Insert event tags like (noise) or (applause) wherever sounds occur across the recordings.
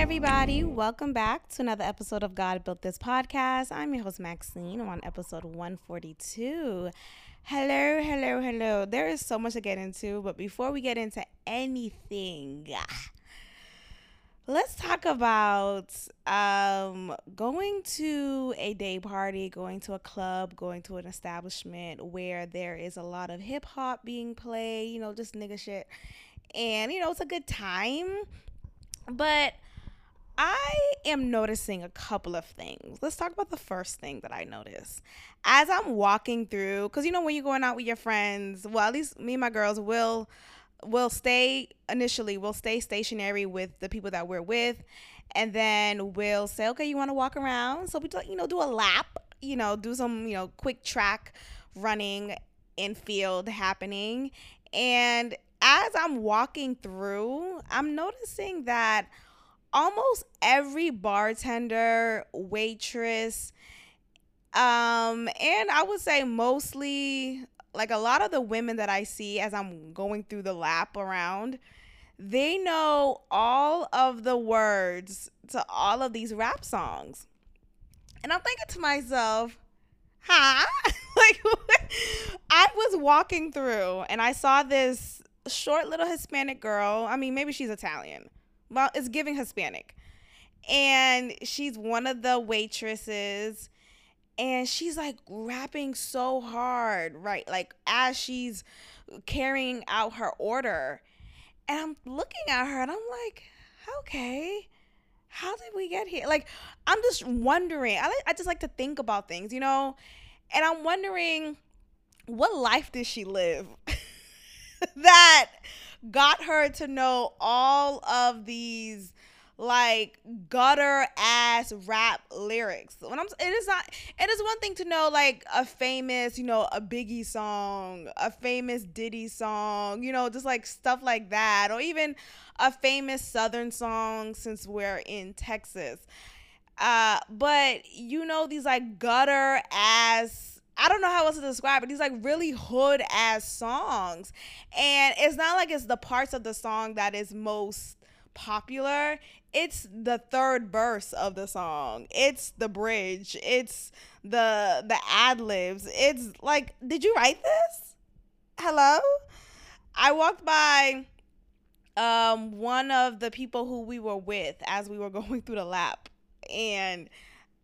everybody. Welcome back to another episode of God Built This podcast. I'm your host, Maxine. On episode 142. Hello, hello, hello. There is so much to get into, but before we get into anything, let's talk about um, going to a day party, going to a club, going to an establishment where there is a lot of hip hop being played, you know, just nigga shit. And, you know, it's a good time. But I am noticing a couple of things. Let's talk about the first thing that I notice. As I'm walking through, because you know, when you're going out with your friends, well, at least me and my girls will will stay initially, we'll stay stationary with the people that we're with, and then we'll say, okay, you want to walk around? So we, do, you know, do a lap, you know, do some, you know, quick track running in field happening. And as I'm walking through, I'm noticing that almost every bartender, waitress, um, and I would say mostly like a lot of the women that I see as I'm going through the lap around, they know all of the words to all of these rap songs. And I'm thinking to myself, huh? (laughs) like I was walking through and I saw this short little Hispanic girl. I mean, maybe she's Italian well, it's giving Hispanic. And she's one of the waitresses and she's like rapping so hard, right? Like as she's carrying out her order. And I'm looking at her and I'm like, okay, how did we get here? Like, I'm just wondering. I, like, I just like to think about things, you know? And I'm wondering, what life did she live (laughs) that got her to know all of these like gutter ass rap lyrics. When I'm it is not it is one thing to know like a famous, you know, a Biggie song, a famous Diddy song, you know, just like stuff like that or even a famous southern song since we're in Texas. Uh but you know these like gutter ass I don't know how else to describe it. These like really hood ass songs. And it's not like it's the parts of the song that is most popular. It's the third verse of the song. It's the bridge. It's the the ad libs. It's like, did you write this? Hello? I walked by um one of the people who we were with as we were (laughs) going through the lap and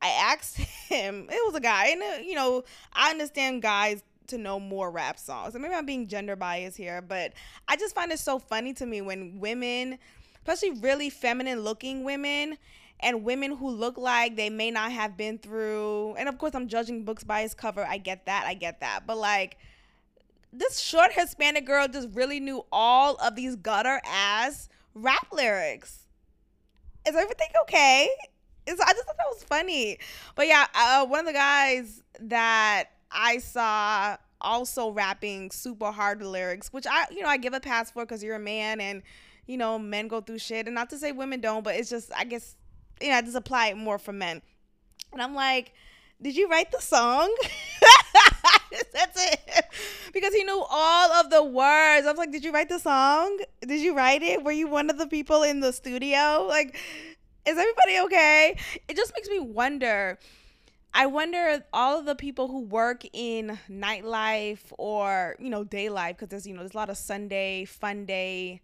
I asked (laughs) him, it was a guy, and uh, you know, I understand guys to know more rap songs. And maybe I'm being gender biased here, but I just find it so funny to me when women, especially really feminine looking women, and women who look like they may not have been through, and of course, I'm judging books by its cover. I get that. I get that. But like, this short Hispanic girl just really knew all of these gutter ass rap lyrics. Is everything okay? I just thought that was funny. But yeah, uh, one of the guys that I saw also rapping super hard lyrics, which I, you know, I give a pass for because you're a man and, you know, men go through shit. And not to say women don't, but it's just, I guess, you know, I just apply it more for men. And I'm like, did you write the song? (laughs) That's it. Because he knew all of the words. I was like, did you write the song? Did you write it? Were you one of the people in the studio? Like, is everybody okay? It just makes me wonder. I wonder all of the people who work in nightlife or you know day life because there's you know there's a lot of Sunday fun day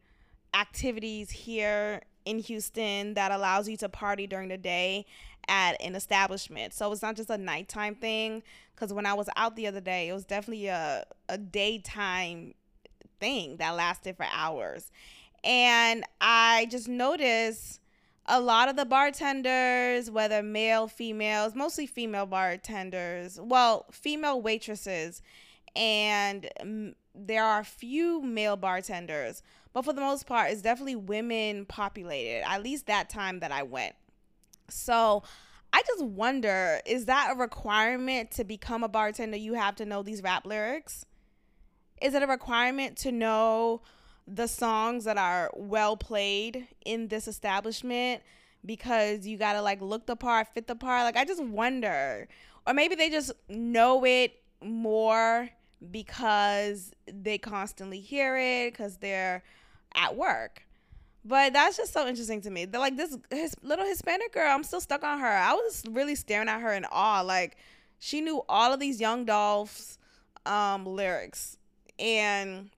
activities here in Houston that allows you to party during the day at an establishment. So it's not just a nighttime thing. Because when I was out the other day, it was definitely a, a daytime thing that lasted for hours. And I just noticed a lot of the bartenders, whether male, females, mostly female bartenders, well, female waitresses, and mm, there are few male bartenders, but for the most part, it's definitely women populated, at least that time that I went. So I just wonder is that a requirement to become a bartender? You have to know these rap lyrics? Is it a requirement to know? The songs that are well played in this establishment because you gotta like look the part, fit the part. Like I just wonder, or maybe they just know it more because they constantly hear it because they're at work. But that's just so interesting to me. They're like this his little Hispanic girl, I'm still stuck on her. I was really staring at her in awe. Like she knew all of these Young Dolph's um, lyrics. And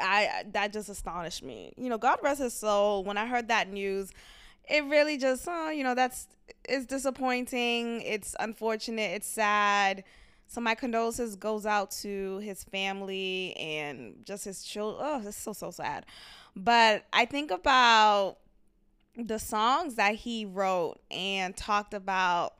I that just astonished me. You know, God rest his soul. When I heard that news, it really just, oh, you know, that's it's disappointing. It's unfortunate. It's sad. So my condolences goes out to his family and just his children. Oh, it's so so sad. But I think about the songs that he wrote and talked about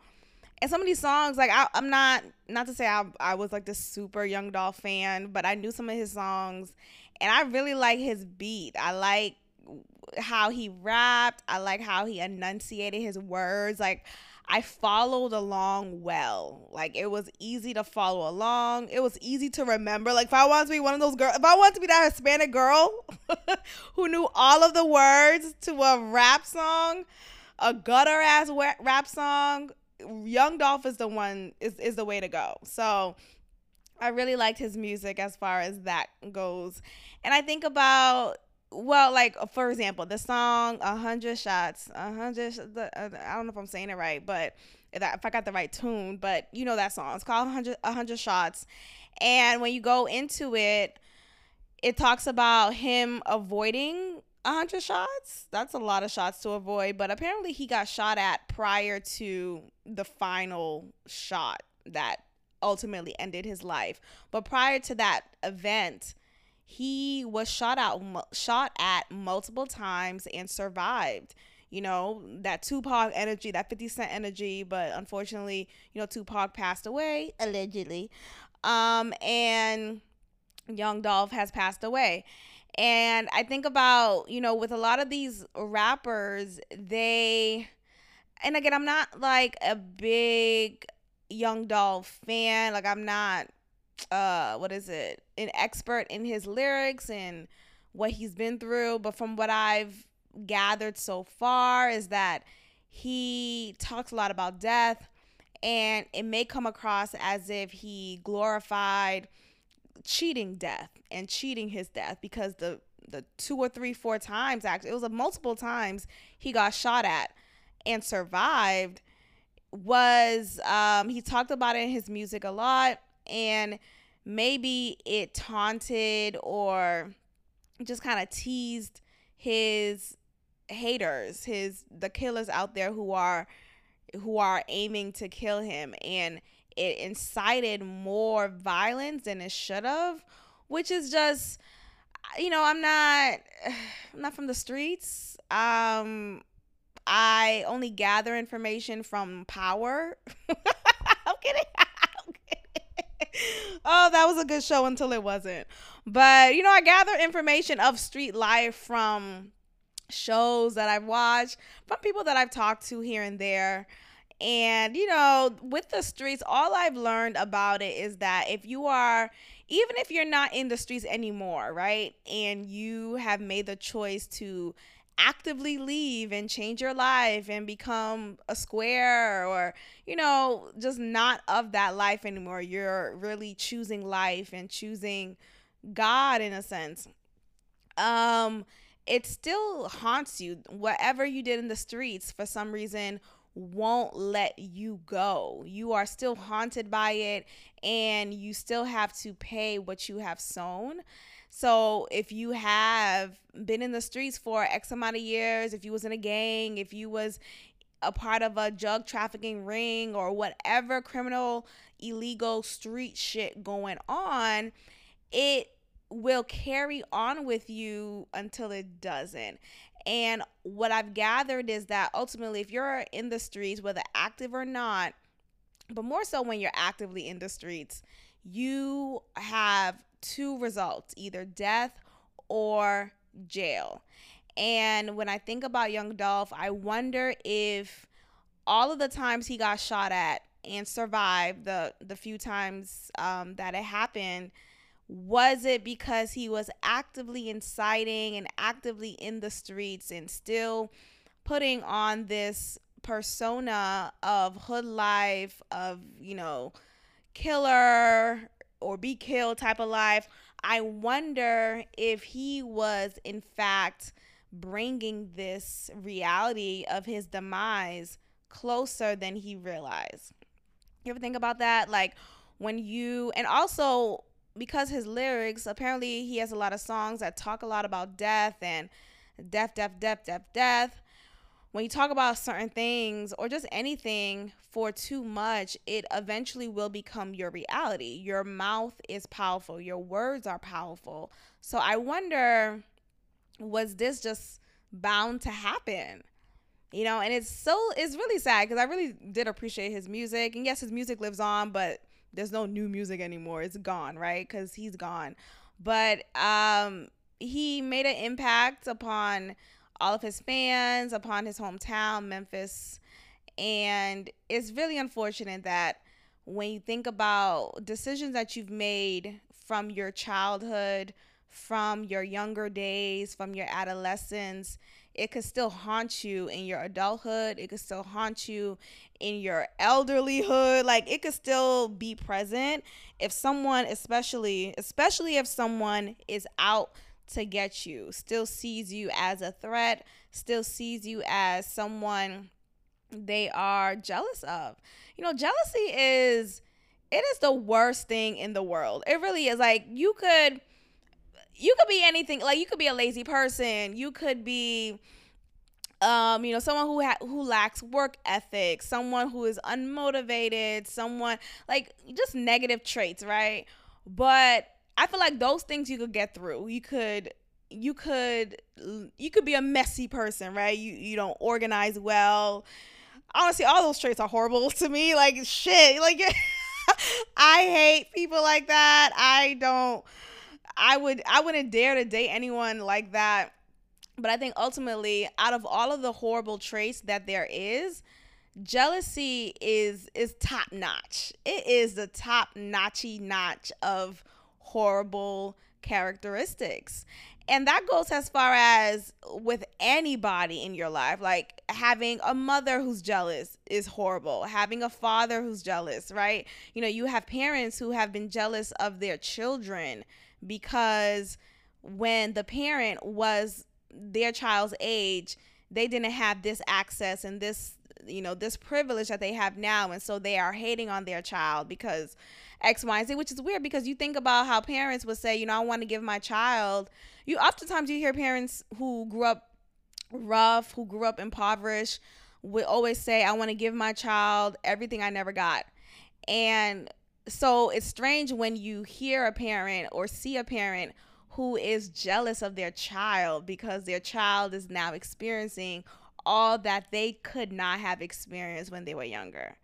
and some of these songs like I, am not not to say I, I was like this super Young Dolph fan but i knew some of his songs and i really like his beat i like how he rapped i like how he enunciated his words like I followed along well. Like it was easy to follow along. It was easy to remember. Like if I wanted to be one of those girls, if I wanted to be that Hispanic girl (laughs) who knew all of the words to a rap song, a gutter ass rap song, Young Dolph is the one is is the way to go. So I really liked his music as far as that goes. And I think about well, like for example, the song "A Hundred Shots," a hundred. Uh, I don't know if I'm saying it right, but if I got the right tune, but you know that song. It's called "100 100 Shots," and when you go into it, it talks about him avoiding a hundred shots. That's a lot of shots to avoid, but apparently he got shot at prior to the final shot that ultimately ended his life. But prior to that event, he was shot out shot at multiple times and survived. You know that tupac energy that 50 cent energy but unfortunately you know tupac passed away allegedly. Um and young dolph has passed away. And i think about you know with a lot of these rappers they and again i'm not like a big young dolph fan like i'm not uh what is it an expert in his lyrics and what he's been through but from what i've gathered so far is that he talks a lot about death and it may come across as if he glorified cheating death and cheating his death because the the two or three four times actually it was a multiple times he got shot at and survived was um he talked about it in his music a lot and maybe it taunted or just kind of teased his haters, his the killers out there who are who are aiming to kill him and it incited more violence than it should have, which is just you know, I'm not (sighs) I'm not from the streets. Um I only gather information from power. (laughs) (laughs) I'm kidding oh, that was a good show until it wasn't. But, you know, I gather information of street life from shows that I've watched, from people that I've talked to here and there. And, you know, with the streets, all I've learned about it is that if you are, even if you're not in the streets anymore, right, and you have made the choice to actively leave and change your life and become a square or you know just not of that life anymore you're really choosing life and choosing god in a sense um it still haunts you whatever you did in the streets for some reason won't let you go. You are still haunted by it and you still have to pay what you have sown. So if you have been in the streets for X amount of years, if you was in a gang, if you was a part of a drug trafficking ring or whatever criminal illegal street shit going on, it will carry on with you until it doesn't. And what I've gathered is that ultimately, if you're in the streets, whether active or not, but more so when you're actively in the streets, you have two results either death or jail. And when I think about Young Dolph, I wonder if all of the times he got shot at and survived the the few times um, that it happened was it because he was actively inciting and actively in the streets and still putting on this persona of hood life of you know killer or be killed type of life. I wonder if he was in fact bringing this reality of his demise closer than he realized. You ever think about that? Like when you, and also because his lyrics, apparently he has a lot of songs that talk a lot about death and death, death, death, death, death. When you talk about certain things or just anything for too much, it eventually will become your reality. Your mouth is powerful, your words are powerful. So I wonder was this just bound to happen? You know, and it's so it's really sad because I really did appreciate his music. And yes, his music lives on, but there's no new music anymore. It's gone, right? Because he's gone. But um, he made an impact upon all of his fans, upon his hometown, Memphis. And it's really unfortunate that when you think about decisions that you've made from your childhood, from your younger days, from your adolescence, it could still haunt you in your adulthood. It could still haunt you in your elderlyhood. Like it could still be present if someone, especially, especially if someone is out to get you, still sees you as a threat, still sees you as someone they are jealous of. You know, jealousy is it is the worst thing in the world. It really is. Like you could you could be anything. Like you could be a lazy person. You could be um, you know, someone who ha- who lacks work ethic, someone who is unmotivated, someone like just negative traits, right? But I feel like those things you could get through. You could you could you could be a messy person, right? You you don't organize well. Honestly, all those traits are horrible (laughs) to me. Like shit. Like (laughs) I hate people like that. I don't I would I wouldn't dare to date anyone like that. But I think ultimately, out of all of the horrible traits that there is, jealousy is is top notch. It is the top notchy notch of horrible characteristics. And that goes as far as with anybody in your life. Like having a mother who's jealous is horrible. Having a father who's jealous, right? You know, you have parents who have been jealous of their children because when the parent was their child's age, they didn't have this access and this, you know, this privilege that they have now. And so they are hating on their child because X, Y, and Z, which is weird because you think about how parents would say, you know, I want to give my child. You oftentimes you hear parents who grew up rough, who grew up impoverished, would always say, I want to give my child everything I never got. And so it's strange when you hear a parent or see a parent who is jealous of their child because their child is now experiencing all that they could not have experienced when they were younger.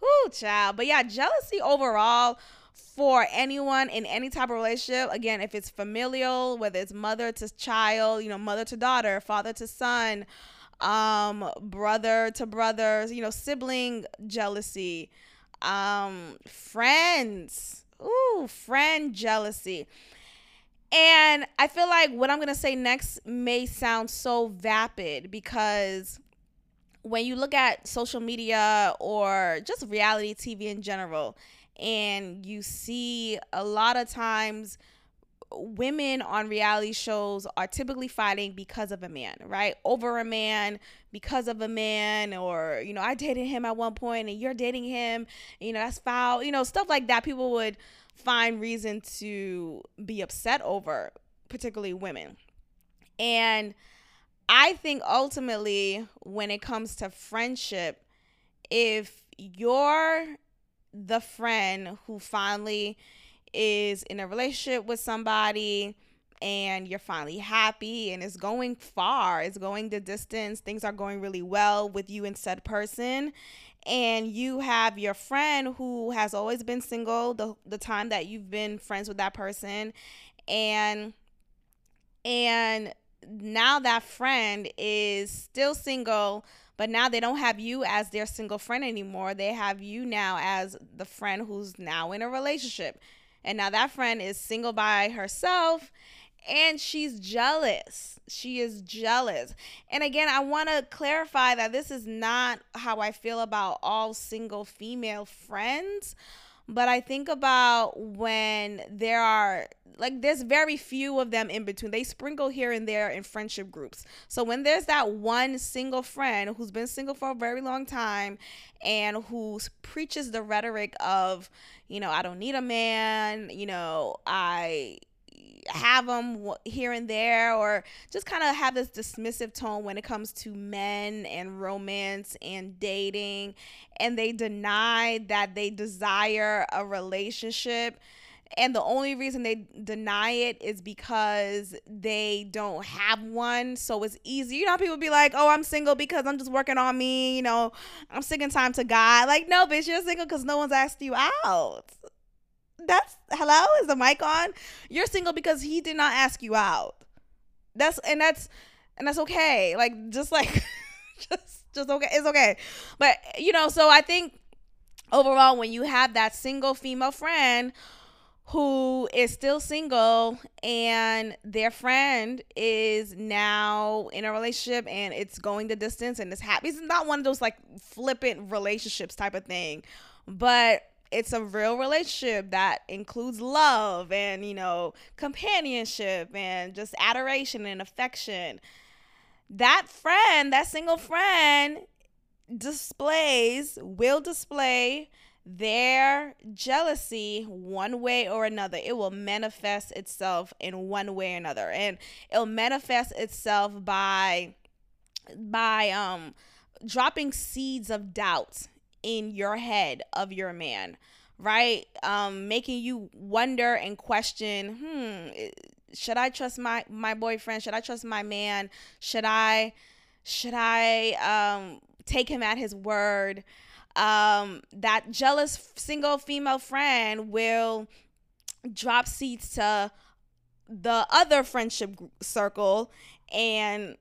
Whoo, child. But yeah, jealousy overall for anyone in any type of relationship, again, if it's familial, whether it's mother to child, you know, mother to daughter, father to son, um, brother to brothers, you know, sibling jealousy, um, friends, ooh, friend jealousy. And I feel like what I'm going to say next may sound so vapid because when you look at social media or just reality TV in general, and you see a lot of times women on reality shows are typically fighting because of a man, right? Over a man, because of a man, or, you know, I dated him at one point and you're dating him, you know, that's foul, you know, stuff like that. People would find reason to be upset over, particularly women. And I think ultimately, when it comes to friendship, if you're the friend who finally is in a relationship with somebody and you're finally happy and it's going far, it's going the distance, things are going really well with you and said person. And you have your friend who has always been single the, the time that you've been friends with that person. And and now that friend is still single, but now they don't have you as their single friend anymore. They have you now as the friend who's now in a relationship. And now that friend is single by herself and she's jealous. She is jealous. And again, I want to clarify that this is not how I feel about all single female friends. But I think about when there are like there's very few of them in between. They sprinkle here and there in friendship groups. So when there's that one single friend who's been single for a very long time and who preaches the rhetoric of, you know, I don't need a man, you know, I have them here and there or just kind of have this dismissive tone when it comes to men and romance and dating and they deny that they desire a relationship. And the only reason they deny it is because they don't have one. So it's easy you know people be like oh i'm single because i'm just working on me you know i'm singing time to god. Like no bitch you're single because no one's asked you out that's hello is the mic on? You're single because he did not ask you out. That's and that's and that's okay. Like just like (laughs) just just okay it's okay. But you know so i think overall when you have that single female friend who is still single and their friend is now in a relationship and it's going the distance and it's happy. It's not one of those like flippant relationships type of thing, but it's a real relationship that includes love and, you know, companionship and just adoration and affection. That friend, that single friend, displays, will display their jealousy one way or another it will manifest itself in one way or another and it'll manifest itself by by um dropping seeds of doubt in your head of your man right? Um making you wonder and question hmm should i trust my my boyfriend? Should i trust my man? Should i should i um take him at his word? Um, that jealous single female friend will drop seats to the other friendship circle and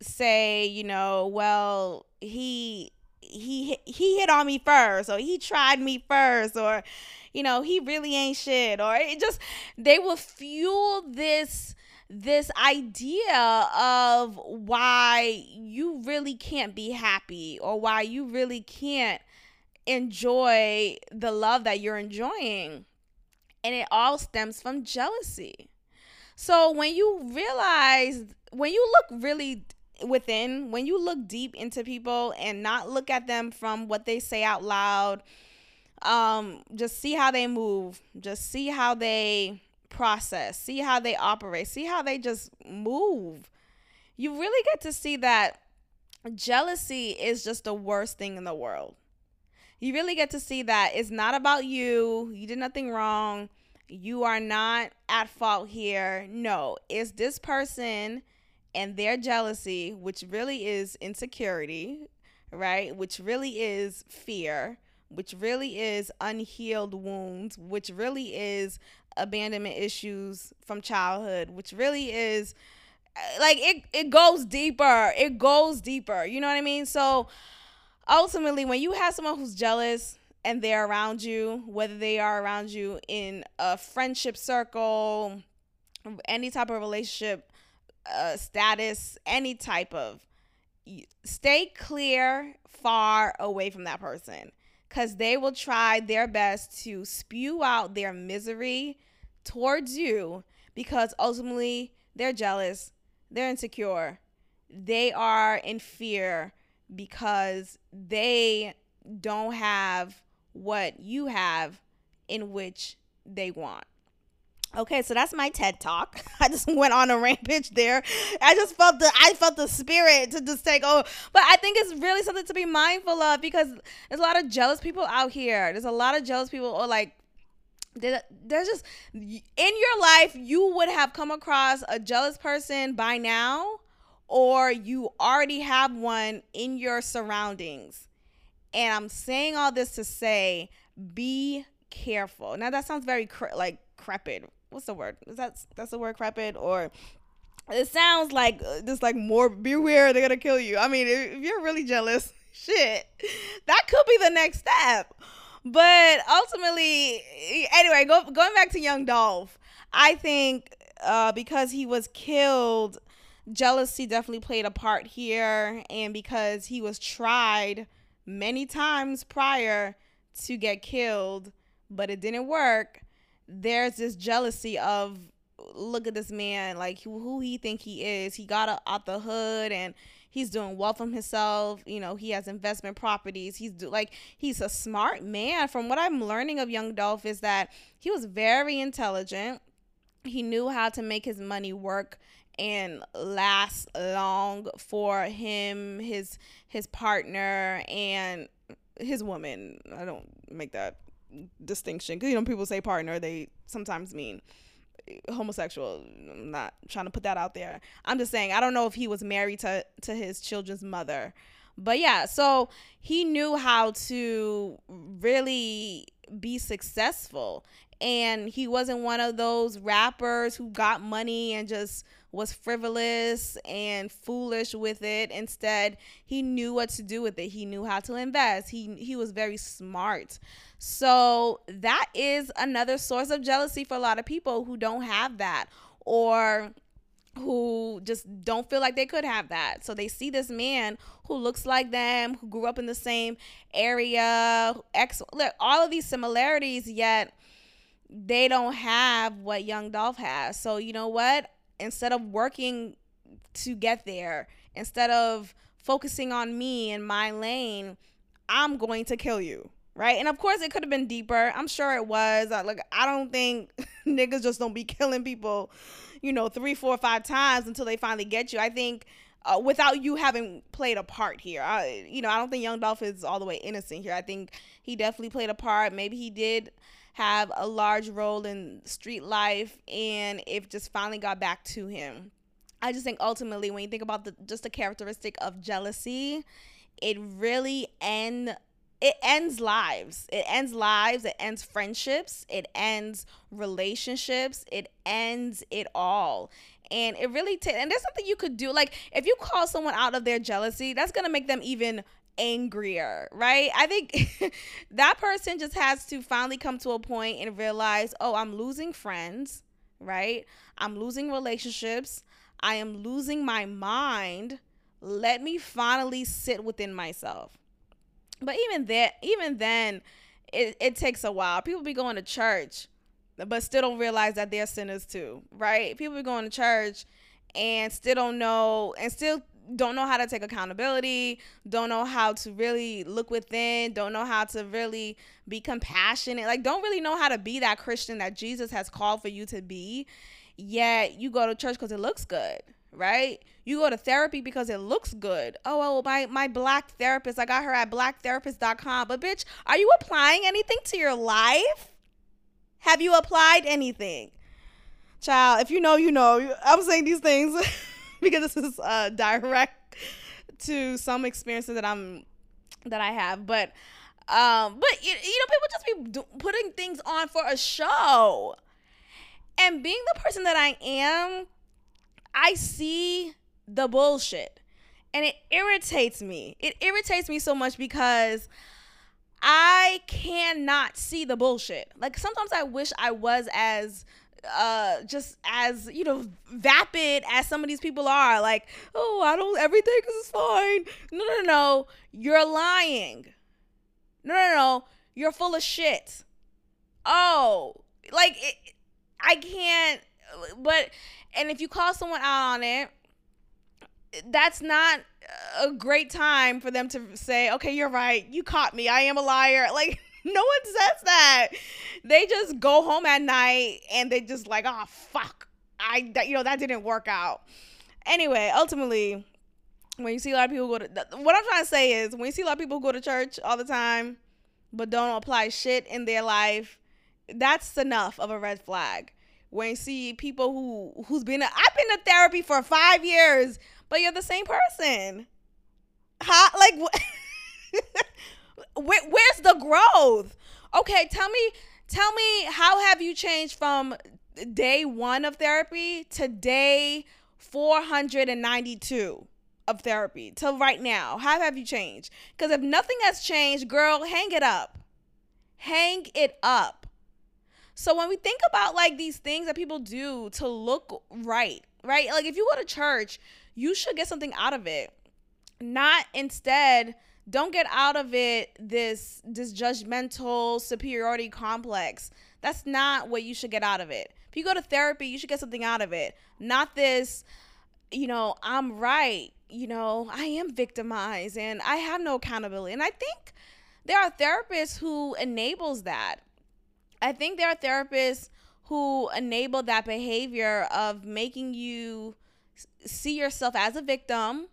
say, you know, well, he he he hit on me first or he tried me first or you know, he really ain't shit or it just they will fuel this this idea of why you really can't be happy or why you really can't enjoy the love that you're enjoying. And it all stems from jealousy. So when you realize, when you look really within, when you look deep into people and not look at them from what they say out loud, um, just see how they move, just see how they process, see how they operate, see how they just move. You really get to see that jealousy is just the worst thing in the world you really get to see that it's not about you. You did nothing wrong. You are not at fault here. No, it's this person and their jealousy, which really is insecurity, right? Which really is fear, which really is unhealed wounds, which really is abandonment issues from childhood, which really is uh, like it it goes deeper. It goes deeper. You know what I mean? So ultimately, when you have someone who's jealous and they're around you, whether they are around you in a friendship circle, any type of relationship uh, status, any type of, stay clear, far away from that person because they will try their best to spew out their misery towards you because ultimately they're jealous, they're insecure, they are in fear because they don't have what you have in which they want. Okay, so that's my TED talk. (laughs) I just went on a rampage there. I just felt the I felt the spirit to just take over. But I think it's really something to be mindful of because there's a lot of jealous people out here. There's a lot of jealous people or like there's just in your life you would have come across a jealous person by now or you already have one in your surroundings. And I'm saying all this to say be careful. Now that sounds very like crepid. What's the word? Is that that's the word crepid or it sounds like uh, just like more beware they're gonna kill you. I mean, if, if you're really jealous, (laughs) shit, that could be the next step. But ultimately, anyway, go, going back to Young Dolph, I think uh, because he was killed jealousy definitely played a part here and because he was tried many times prior to get killed but it didn't work there's this jealousy of look at this man, like who, he think he is. He got out the hood and he's doing well from himself. You know, he has investment properties. He's do, like he's a smart man. From what I'm learning of Young Dolph is that he was very intelligent. He knew how to make his money work and last long for him, his his partner, and his woman. I don't make that distinction because you know people say partner, they sometimes mean homosexual. I'm not trying to put that out there. I'm just saying I don't know if he was married to to his children's mother. But yeah, so he knew how to really be successful and he wasn't one of those rappers who got money and just was frivolous and foolish with it. Instead, he knew what to do with it. He knew how to invest. He he was very smart. So that is another source of jealousy for a lot of people who don't have that or who just don't feel like they could have that. So they see this man who looks like them, who grew up in the same area, ex all of these similarities yet they don't have what Young Dolph has. So you know what? Instead of working to get there, instead of focusing on me and my lane, I'm going to kill you. Right. And of course, it could have been deeper. I'm sure it was. Like, I don't think (laughs) niggas just don't be killing people, you know, three, four, five times until they finally get you. I think uh, without you having played a part here, I, you know, I don't think Young Dolph is all the way innocent here. I think he definitely played a part. Maybe he did have a large role in street life and it just finally got back to him. I just think ultimately when you think about the just the characteristic of jealousy, it really end it ends lives. It ends lives, it ends friendships, it ends relationships, it ends it all. And it really takes, and there's something you could do. Like, if you call someone out of their jealousy, that's gonna make them even angrier, right? I think (laughs) that person just has to finally come to a point and realize, oh, I'm losing friends, right? I'm losing relationships. I am losing my mind. Let me finally sit within myself. But even that, even then, it, it takes a while. People be going to church, but still don't realize that they're sinners too, right? People be going to church and still don't know and still don't know how to take accountability, don't know how to really look within, don't know how to really be compassionate, like don't really know how to be that Christian that Jesus has called for you to be. Yet you go to church because it looks good, right? You go to therapy because it looks good. Oh, well, my, my black therapist, I got her at blacktherapist.com. But bitch, are you applying anything to your life? Have you applied anything? Child, if you know, you know. I'm saying these things. (laughs) because this is uh, direct to some experiences that I'm that I have. But um, but you, you know, people just be do- putting things on for a show. And being the person that I am, I see the bullshit. And it irritates me. It irritates me so much because I cannot see the bullshit. Like sometimes I wish I was as uh just as you know vapid as some of these people are like oh i don't everything is fine no no no you're lying no no no you're full of shit oh like it, i can't but and if you call someone out on it that's not a great time for them to say okay you're right you caught me i am a liar (laughs) like no one says that. They just go home at night and they just like, oh fuck, I you know that didn't work out. Anyway, ultimately, when you see a lot of people go to what I'm trying to say is when you see a lot of people go to church all the time, but don't apply shit in their life, that's enough of a red flag. When you see people who who's been, I've been to therapy for five years, but you're the same person. How like what? (laughs) where, where's the growth? Okay, tell me, tell me how have you changed from day one of therapy to day 492 of therapy till right now? How have you changed? Because if nothing has changed, girl, hang it up. Hang it up. So when we think about like these things that people do to look right, right? Like if you go to church, you should get something out of it. Not instead don't get out of it this this judgmental superiority complex that's not what you should get out of it If you go to therapy, you should get something out of it. Not this, you know, I'm right. You know, I am victimized and I have no accountability. And I think there are therapists who enables that. I think there are therapists who enable that behavior of making you see yourself as a victim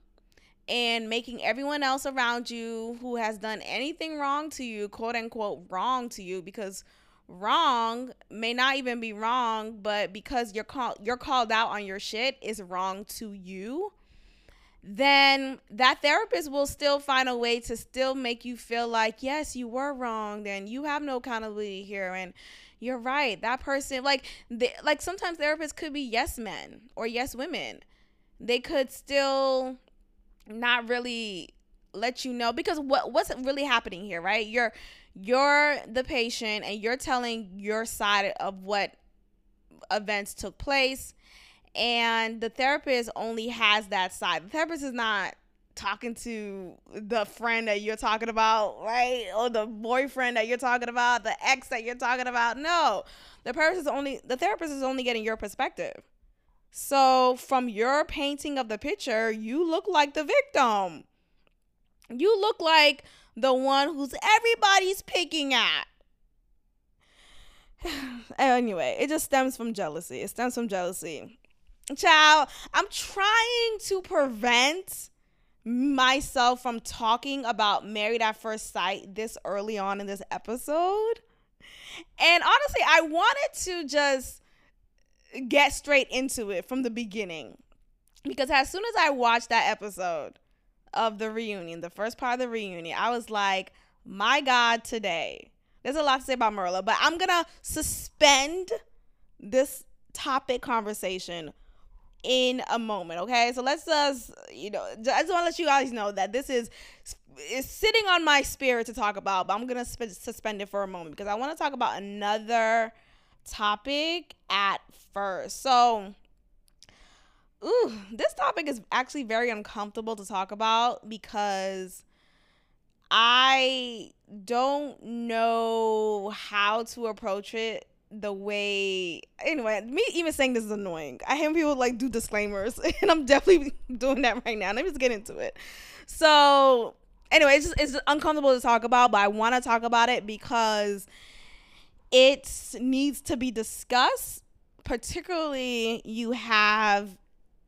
and making everyone else around you who has done anything wrong to you, quote unquote, wrong to you, because wrong may not even be wrong, but because you're called you're called out on your shit is wrong to you, then that therapist will still find a way to still make you feel like yes, you were wrong, then you have no accountability here and you're right. That person like they, like sometimes therapists could be yes men or yes women. They could still not really let you know because what what's really happening here, right? You're you're the patient and you're telling your side of what events took place and the therapist only has that side. The therapist is not talking to the friend that you're talking about, right? Or the boyfriend that you're talking about, the ex that you're talking about. No. The therapist is only the therapist is only getting your perspective. So, from your painting of the picture, you look like the victim. You look like the one who's everybody's picking at. (sighs) anyway, it just stems from jealousy. It stems from jealousy. Child, I'm trying to prevent myself from talking about married at first sight this early on in this episode. And honestly, I wanted to just get straight into it from the beginning. Because as soon as I watched that episode of the reunion, the first part of the reunion, I was like, my God, today. There's a lot to say about Myrla, but I'm going to suspend this topic conversation in a moment, okay? So let's just, you know, I just want to let you guys know that this is is sitting on my spirit to talk about, but I'm going to sp- suspend it for a moment because I want to talk about another topic at first. So, ooh, this topic is actually very uncomfortable to talk about because I don't know how to approach it the way anyway me even saying this is annoying. I hear people like do disclaimers (laughs) and i'm definitely doing that right now. Let me just get into it. So anyway it's just it's uncomfortable to talk about but i want to talk about it because it needs to be discussed particularly you have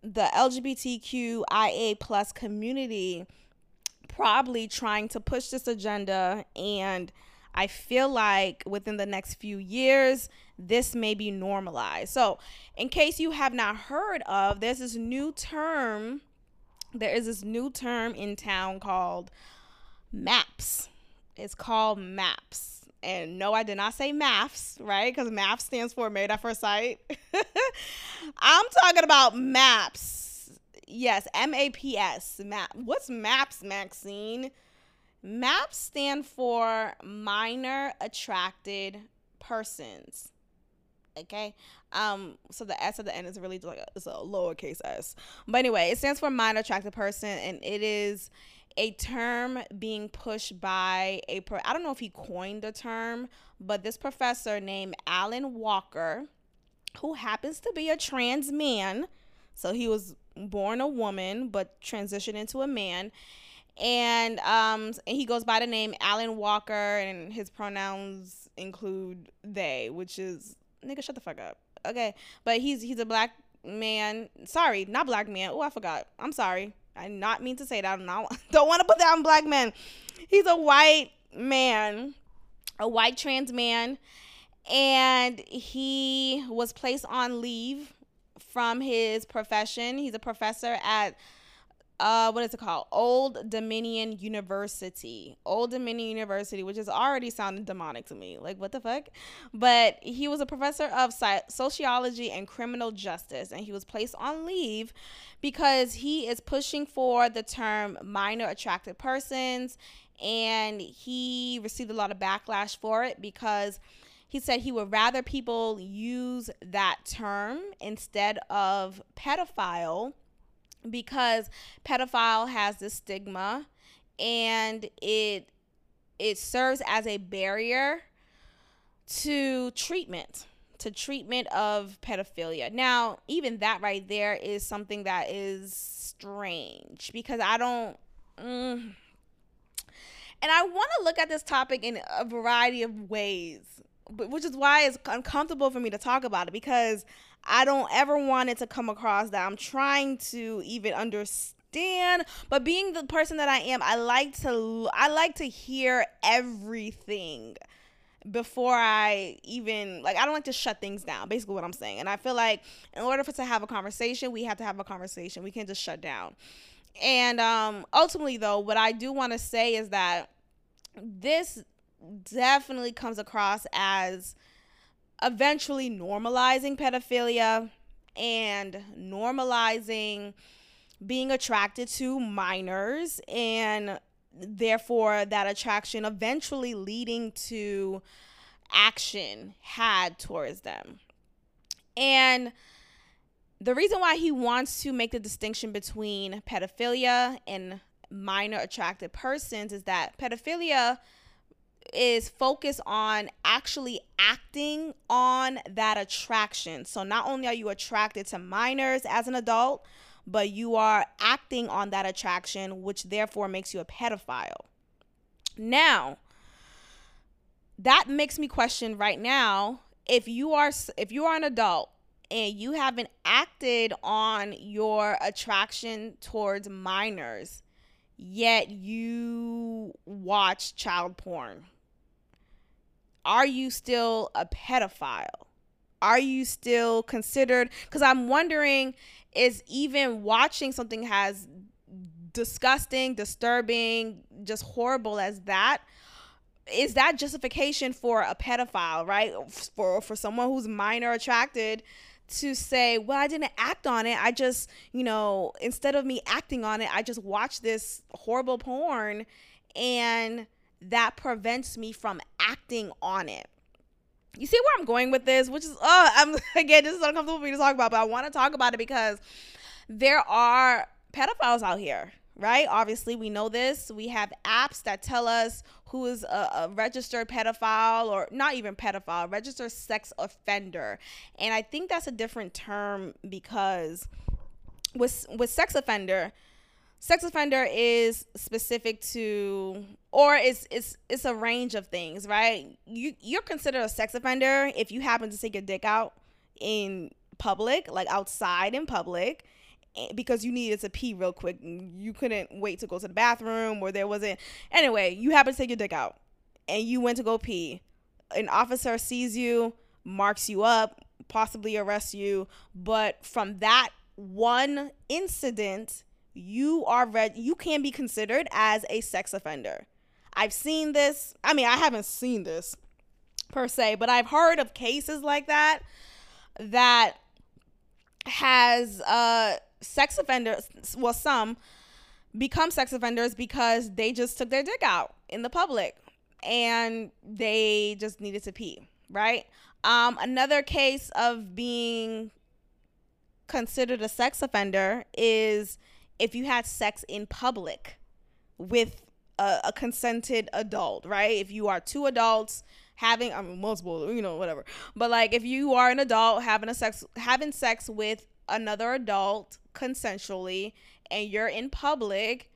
the lgbtqia plus community probably trying to push this agenda and I feel like within the next few years, this may be normalized. So, in case you have not heard of, there's this new term. There is this new term in town called MAPS. It's called MAPS. And no, I did not say MAFS, right? Because MAPS stands for Married at First Sight. (laughs) I'm talking about MAPS. Yes, M A P S. MAP. What's MAPS, Maxine? MAPS stand for minor attracted persons. Okay. Um, so the S at the end is really like a, it's a lowercase s. But anyway, it stands for minor attracted person, and it is a term being pushed by a pro- I don't know if he coined the term, but this professor named Allyn Walker, who happens to be a trans man, so he was born a woman but transitioned into a man and um and he goes by the name Allyn Walker and his pronouns include they, which is nigga shut the fuck up. Okay. But he's he's a black man. Sorry, not black man. Oh, I forgot. I'm sorry. I not mean to say that. I don't, don't (laughs) want to put that on black men. He's a white man, a white trans man, and he was placed on leave from his profession. He's a professor at uh, what is it called? Old Dominion University. Old Dominion University, which is already sounding demonic to me. Like, what the fuck? But he was a professor of sociology and criminal justice, and he was placed on leave because he is pushing for the term minor attracted persons, and he received a lot of backlash for it because he said he would rather people use that term instead of pedophile because pedophile has this stigma and it it serves as a barrier to treatment to treatment of pedophilia. Now, even that right there is something that is strange because I don't. Mm, and I want to look at this topic in a variety of ways, which is why it's uncomfortable for me to talk about it because I don't ever want it to come across that I'm trying to even understand. But being the person that I am, I like to I like to hear everything before I even like I don't like to shut things down. Basically what I'm saying. And I feel like in order for to have a conversation, we have to have a conversation. We can't just shut down. And um ultimately though, what I do want to say is that this definitely comes across as eventually normalizing pedophilia and normalizing being attracted to minors and therefore that attraction eventually leading to action had towards them. And the reason why he wants to make the distinction between pedophilia and minor attracted persons is that pedophilia is focus on actually acting on that attraction. So not only are you attracted to minors as an adult, but you are acting on that attraction, which therefore makes you a pedophile. Now, that makes me question right now if you are if you are an adult and you haven't acted on your attraction towards minors yet you watch child porn are you still a pedophile are you still considered because i'm wondering is even watching something as disgusting, disturbing, just horrible as that is that justification for a pedophile, right? For for someone who's minor attracted to say, well, I didn't act on it. I just, you know, instead of me acting on it, I just watched this horrible porn and that prevents me from acting on it. You see where I'm going with this, which is oh, I'm (laughs) again, this is uncomfortable for me to talk about, but I want to talk about it because there are pedophiles out here, right? Obviously, we know this. We have apps that tell us who is a, a, registered pedophile or not even pedophile, registered sex offender. And I think that's a different term because with with sex offender, sex offender is specific to or it's it's it's a range of things, right? You you're considered a sex offender if you happen to take your dick out in public, like outside in public because you needed to pee real quick. You couldn't wait to go to the bathroom or there wasn't anyway, you happen to take your dick out and you went to go pee. An officer sees you, marks you up, possibly arrests you, but from that one incident you are read you can be considered as a sex offender. I've seen this. I mean, I haven't seen this per se, but I've heard of cases like that that has uh sex offenders well some become sex offenders because they just took their dick out in the public and they just needed to pee, right? Um another case of being considered a sex offender is if you had sex in public with a, a consented adult, right? If you are two adults having I mean multiple, you know, whatever. But like if you are an adult having a sex having sex with another adult consensually and you're in public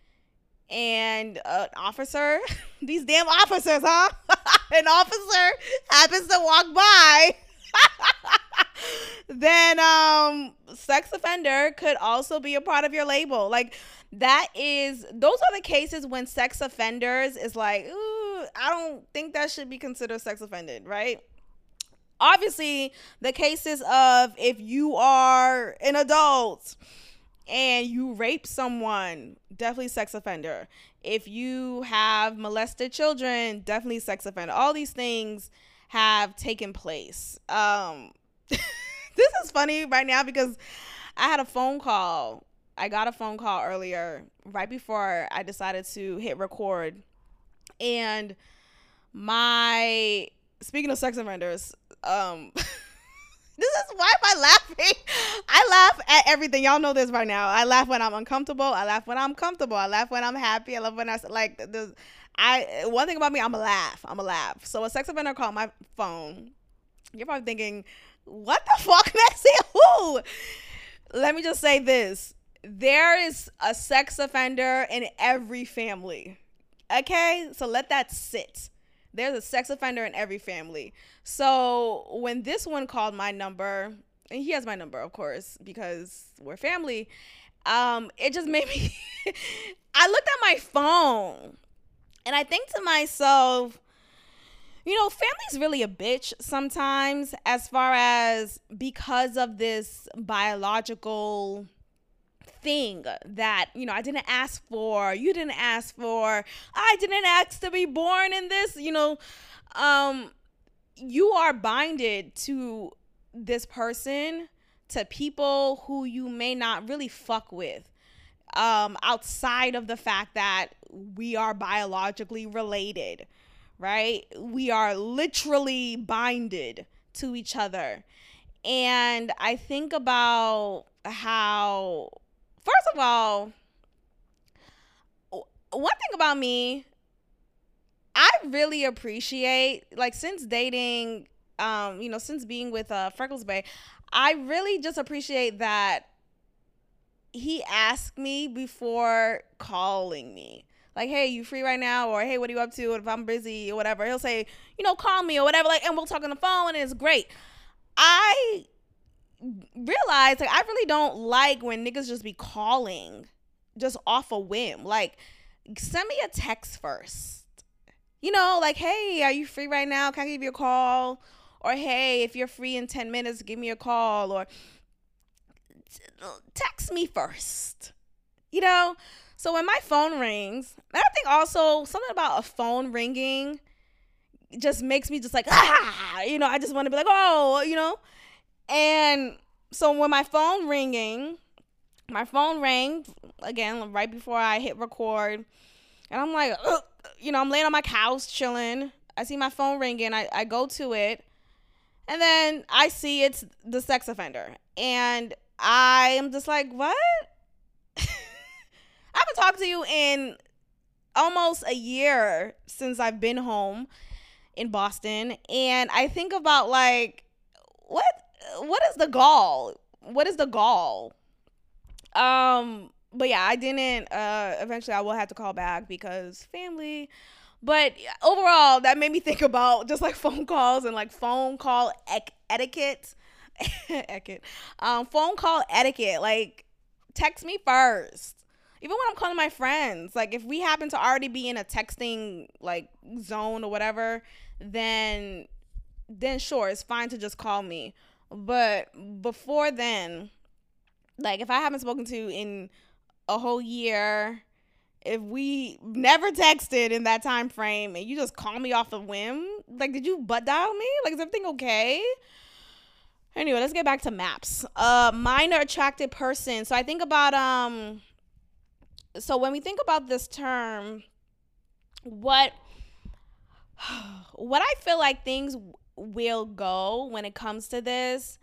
and an officer, (laughs) these damn officers, huh? (laughs) an officer happens to walk by (laughs) then um sex offender could also be a part of your label. Like that is those are the cases when sex offenders is like, ooh, I don't think that should be considered sex offended, right? Obviously, the cases of if you are an adult and you rape someone, definitely sex offender. If you have molested children, definitely sex offender. All these things have taken place. Um (laughs) this is funny right now because I had a phone call. I got a phone call earlier, right before I decided to hit record. And my speaking of sex offenders, um (laughs) this is why am I laughing? I laugh at everything. Y'all know this right now. I laugh when I'm uncomfortable. I laugh when I'm comfortable. I laugh when I'm happy. I love when I like I one thing about me, I'm a laugh. I'm a laugh. So a sex offender called my phone. You're probably thinking, What the fuck, (laughs) Maxie? Who? Let me just say this. There is a sex offender in every family. Okay? So let that sit. There's a sex offender in every family. So when this one called my number, and he has my number, of course, because we're family, um, it just made me. (laughs) I looked at my phone and I think to myself, you know, family's really a bitch sometimes, as far as because of this biological thing that you know I didn't ask for, you didn't ask for, I didn't ask to be born in this, you know, um, you are binded to this person, to people who you may not really fuck with. Um, outside of the fact that we are biologically related right? We are literally binded to each other. And I think about how, first of all, one thing about me, I really appreciate, like, since dating, um, you know, since being with uh, Freckles Bay, I really just appreciate that he asked me before calling me like, hey, you free right now? Or hey, what are you up to? Or if I'm busy or whatever, he'll say, you know, call me or whatever. Like, and we'll talk on the phone and it's great. I realize like I really don't like when niggas just be calling just off a whim. Like, send me a text first. You know, like, hey, are you free right now? Can I give you a call? Or hey, if you're free in 10 minutes, give me a call. Or text me first. You know? So when my phone rings, I think also something about a phone ringing just makes me just like (laughs) ah, you know, I just want to be like, "Oh, you know." And so when my phone ringing, my phone rang again right before I hit record, and I'm like, Ugh. you know, I'm laying on my couch chilling. I see my phone ringing. I, I go to it, and then I see it's the sex offender, and I am just like, what? (laughs) I haven't talked to you in almost a year since I've been home in Boston, and I think about like what what is the gall? What is the gall? Um, but yeah, I didn't. Uh, eventually, I will have to call back because family. But overall, that made me (laughs) think about just like phone calls and like phone call ec- etiquette. (laughs) etiquette. Um, phone call etiquette. Like, text me first even when I'm calling my friends, like if we happen to already be in a texting like zone or whatever, then then sure, it's fine to just call me. But before then, like if I haven't spoken to in a whole year, if we never texted in that time frame and you just call me off a whim, like did you butt dial me? Like is everything okay? Anyway, let's get back to maps. Uh minor attracted person. So I think about um so when we think about this term, what (sighs) what I feel like things will go when it comes to this,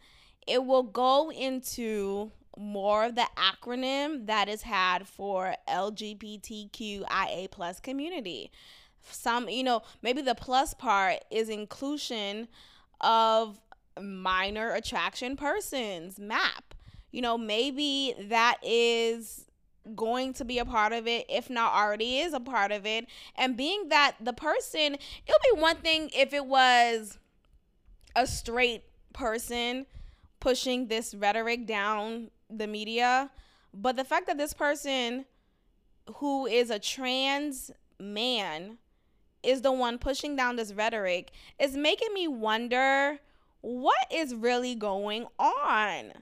it will go into more of the acronym that is had for LGBTQIA plus community. Some, you know, maybe the plus part is inclusion of minor attraction persons, MAP. You know, maybe that is going to be a part of it, if not already is a part of it. And being that the person, it'll be one thing if it was a straight person pushing this rhetoric down the media. But the fact that this person who is a trans man is the one pushing down this rhetoric is making me wonder what is really going on.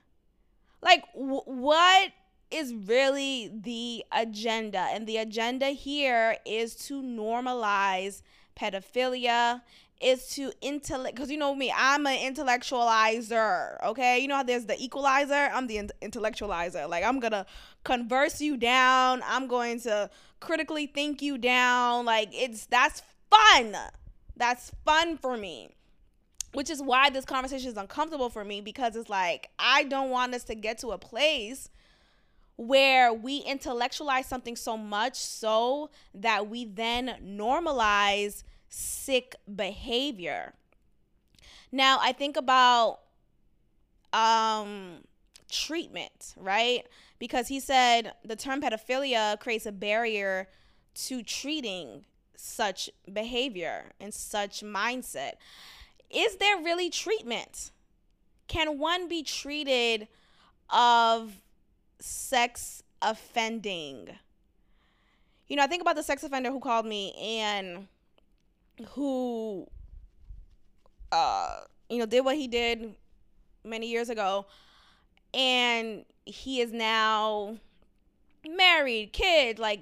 Like, w- what is really the agenda. And the agenda here is to normalize pedophilia, is to intellect, because you know me, I'm an intellectualizer, okay? You know how there's the equalizer? I'm the in- intellectualizer. Like, I'm gonna converse you down, I'm going to critically think you down. Like, it's that's fun. That's fun for me which is why this conversation is uncomfortable for me because it's like I don't want us to get to a place where we intellectualize something so much so that we then normalize sick behavior. Now, I think about um treatment, right? Because he said the term pedophilia creates a barrier to treating such behavior and such mindset. Is there really treatment? Can one be treated of sex offending? You know, I think about the sex offender who called me and who uh you know did what he did many years ago. And he is now married, kid, like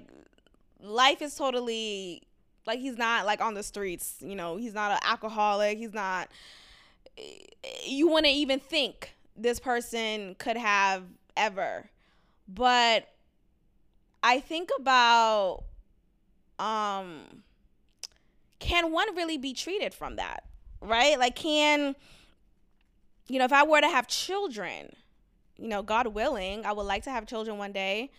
life is totally like he's not like on the streets, you know, he's not an alcoholic, he's not you wouldn't even think this person could have ever. But I think about um can one really be treated from that? Right? Like can you know, if I were to have children, you know, God willing, I would like to have children one day.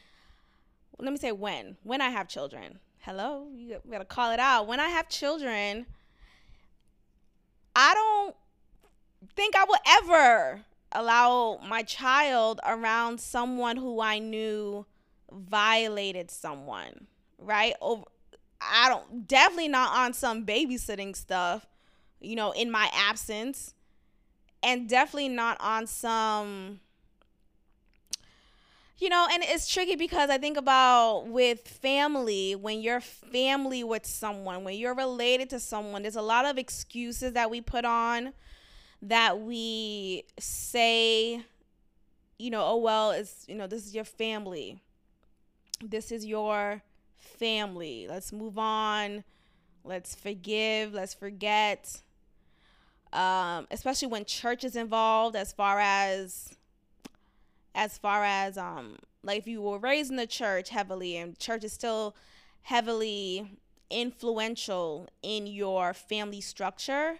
Let me say when. When I have children. Hello, you gotta call it out. When I have children, I don't think I will ever allow my child around someone who I knew violated someone, right? Over I don't definitely not on some babysitting stuff, you know, in my absence. And definitely not on some you know, and it's tricky because I think about with family, when you're family with someone, when you're related to someone, there's a lot of excuses that we put on that we say, you know, oh, well, it's, you know, this is your family. This is your family. Let's move on. Let's forgive. Let's forget. Um, especially when church is involved, as far as as far as um like if you were raised in the church heavily and church is still heavily influential in your family structure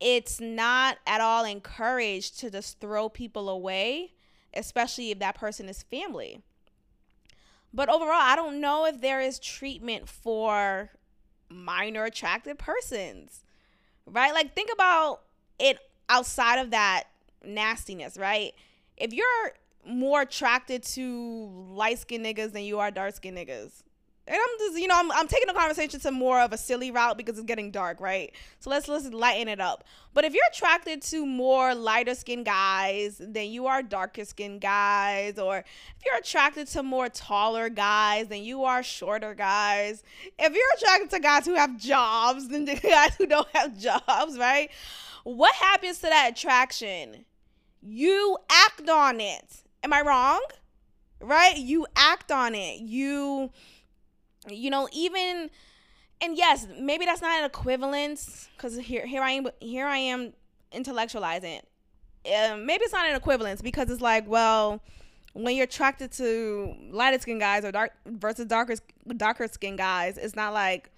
it's not at all encouraged to just throw people away especially if that person is family but overall i don't know if there is treatment for minor attracted persons right like think about it outside of that nastiness right if you're more attracted to light skinned niggas than you are dark skinned niggas. And I'm just, you know, I'm, I'm taking the conversation to more of a silly route because it's getting dark, right? So let's let's lighten it up. But if you're attracted to more lighter skinned guys than you are darker skinned guys, or if you're attracted to more taller guys than you are shorter guys, if you're attracted to guys who have jobs than (laughs) the guys who don't have jobs, right? What happens to that attraction? you act on it. Am I wrong? Right? You act on it. You you know, even and yes, maybe that's not an equivalence cuz here here I am here I am intellectualizing. Um, maybe it's not an equivalence because it's like, well, when you're attracted to lighter skin guys or dark versus darker darker skin guys, it's not like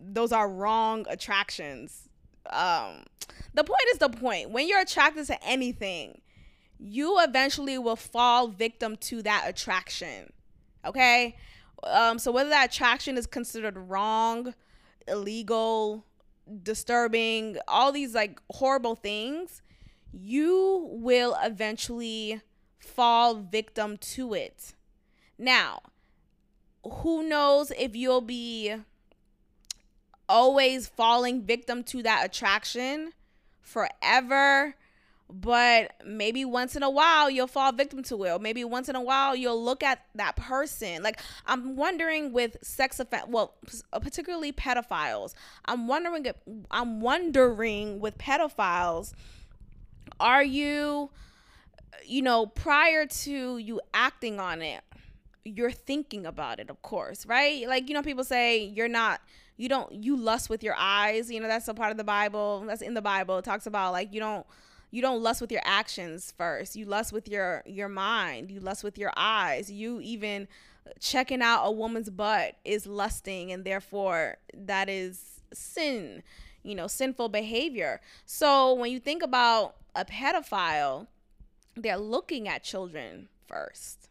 those are wrong attractions. Um, the point is the point. When you're attracted to anything, you eventually will fall victim to that attraction. Okay? Um, so whether that attraction is considered wrong, illegal, disturbing, all these like horrible things, you will eventually fall victim to it. Now, who knows if you'll be always falling victim to that attraction forever but maybe once in a while you'll fall victim to it or maybe once in a while you'll look at that person. Like i'm wondering with sex offense well uh, particularly pedophiles i'm wondering i'm wondering with pedophiles are you you know prior to you acting on it you're thinking about it of course right? Like you know people say you're not you don't you lust with your eyes you know that's a part of the bible that's in the bible. It talks about like you don't you don't lust with your actions first. You lust with your your mind. You lust with your eyes. You even checking out a woman's butt is lusting and therefore that is sin you know sinful behavior. So when you think about a pedophile they're looking at children first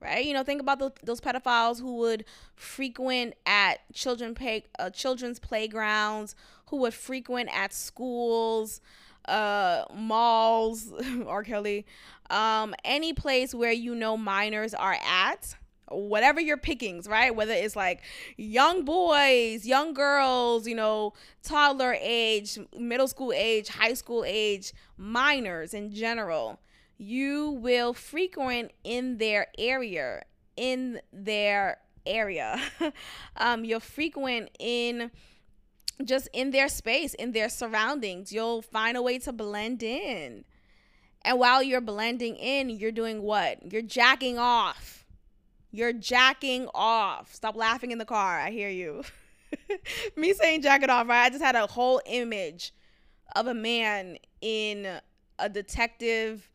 right? You know, think about the, those pedophiles who would frequent at children pay, uh, children's playgrounds, who would frequent at schools, uh, malls, (laughs) R. Kelly, um, any place where you know minors are at, whatever your pickings, right? Whether it's like young boys, young girls, you know, toddler age, middle school age, high school age, minors in general, you will frequent in their area, in their area. (laughs) um, you'll frequent in just in their space, in their surroundings. You'll find a way to blend in. And while you're blending in, you're doing what? You're jacking off. You're jacking off. Stop laughing in the car. I hear you. (laughs) Me saying jack it off, right? I just had a whole image of a man in a detective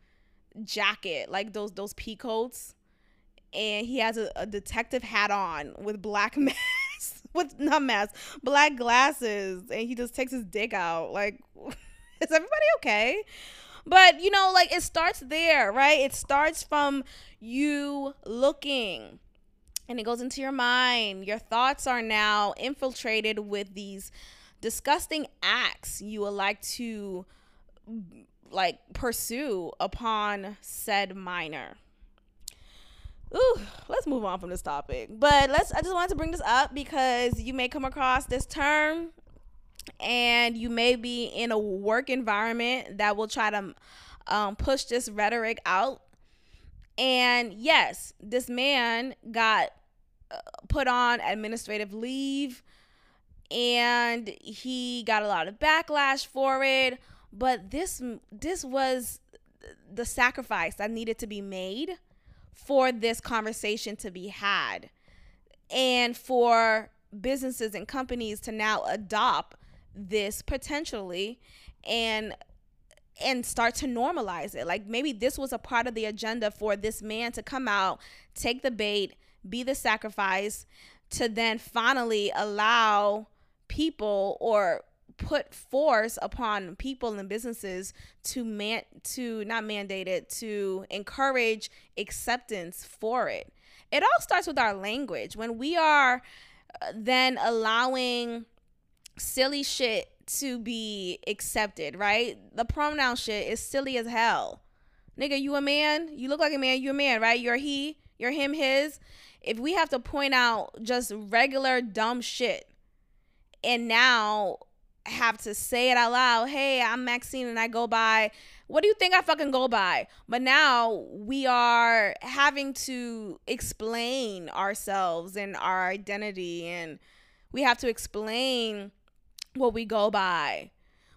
jacket, like those those pea coats, and he has a, a detective hat on with black (laughs) mask with (laughs) not mask, black glasses, and he just takes his dick out. Like, (laughs) is everybody okay? But you know, like it starts there, right? It starts from you looking and it goes into your mind. Your thoughts are now infiltrated with these disgusting acts you would like to like pursue upon said minor. Ooh, let's move on from this topic. But let's I just wanted to bring this up because you may come across this term and you may be in a work environment that will try to um, push this rhetoric out. And yes, this man got uh, put on administrative leave and he got a lot of backlash for it but this this was the sacrifice that needed to be made for this conversation to be had and for businesses and companies to now adopt this potentially and and start to normalize it. Like maybe this was a part of the agenda for this man to come out, take the bait, be the sacrifice to then finally allow people or put force upon people and businesses to man to not mandate it to encourage acceptance for it. It all starts with our language. When we are uh, then allowing silly shit to be accepted right? The pronoun shit is silly as hell. Nigga you a man? You look like a man. You a man right? You're he you're him his. If we have to point out just regular dumb shit and now have to say it out loud. Hey, I'm Maxine and I go by what do you think I fucking go by? But now we are having to explain ourselves and our identity and we have to explain what we go by.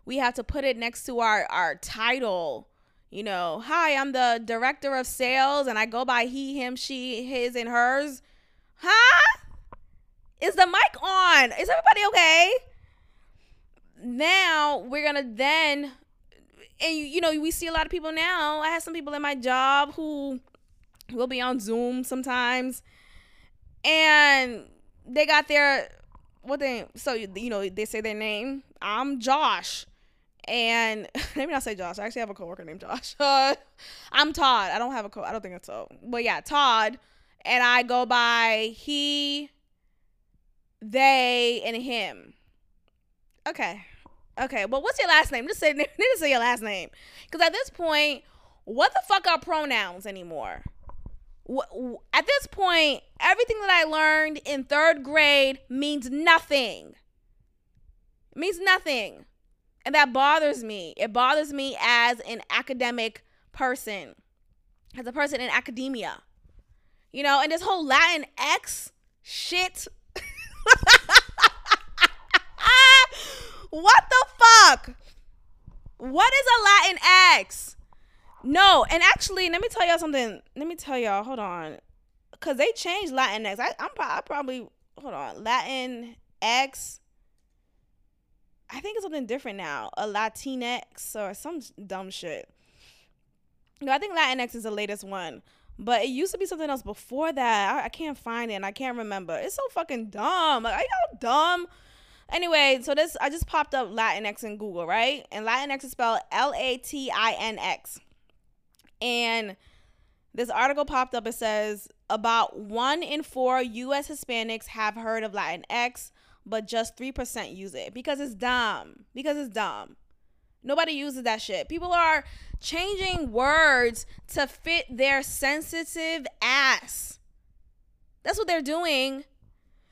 We have to put it next to our our title. You know, hi, I'm the director of sales and I go by he, him, she, his and hers. Huh? Is the mic on? Is everybody okay? Now we're gonna then and you, you know we see a lot of people now. I have some people in my job who will be on zoom sometimes and they got their what they so you know they say their name. I'm josh and (laughs) maybe not say josh. I actually have a coworker named josh. Uh, (laughs) i'm todd. I don't have a co i don't think it's so but yeah todd and i go by he they and him Okay. Okay. Well, what's your last name? Just say (laughs) to say your last name. Because at this point, what the fuck are pronouns anymore? At this point, everything that I learned in third grade means nothing. It means nothing. And that bothers me. It bothers me as an academic person, as a person in academia. You know, and this whole Latin X shit. (laughs) What the fuck? What is a Latin X? No, and actually, let me tell y'all something. Let me tell y'all. Hold on, cause they changed Latin X. I, I'm I probably hold on Latin X. I think it's something different now. A Latinx or some dumb shit. No, I think Latinx is the latest one. But it used to be something else before that. I, I can't find it and I can't remember. It's so fucking dumb. Like, are y'all dumb? Anyway, so this I just popped up Latinx in Google, right? And Latinx is spelled L A T I N X. And this article popped up. It says about one in four U.S. Hispanics have heard of Latinx, but just three percent use it because it's dumb. Because it's dumb. Nobody uses that shit. People are changing words to fit their sensitive ass. That's what they're doing.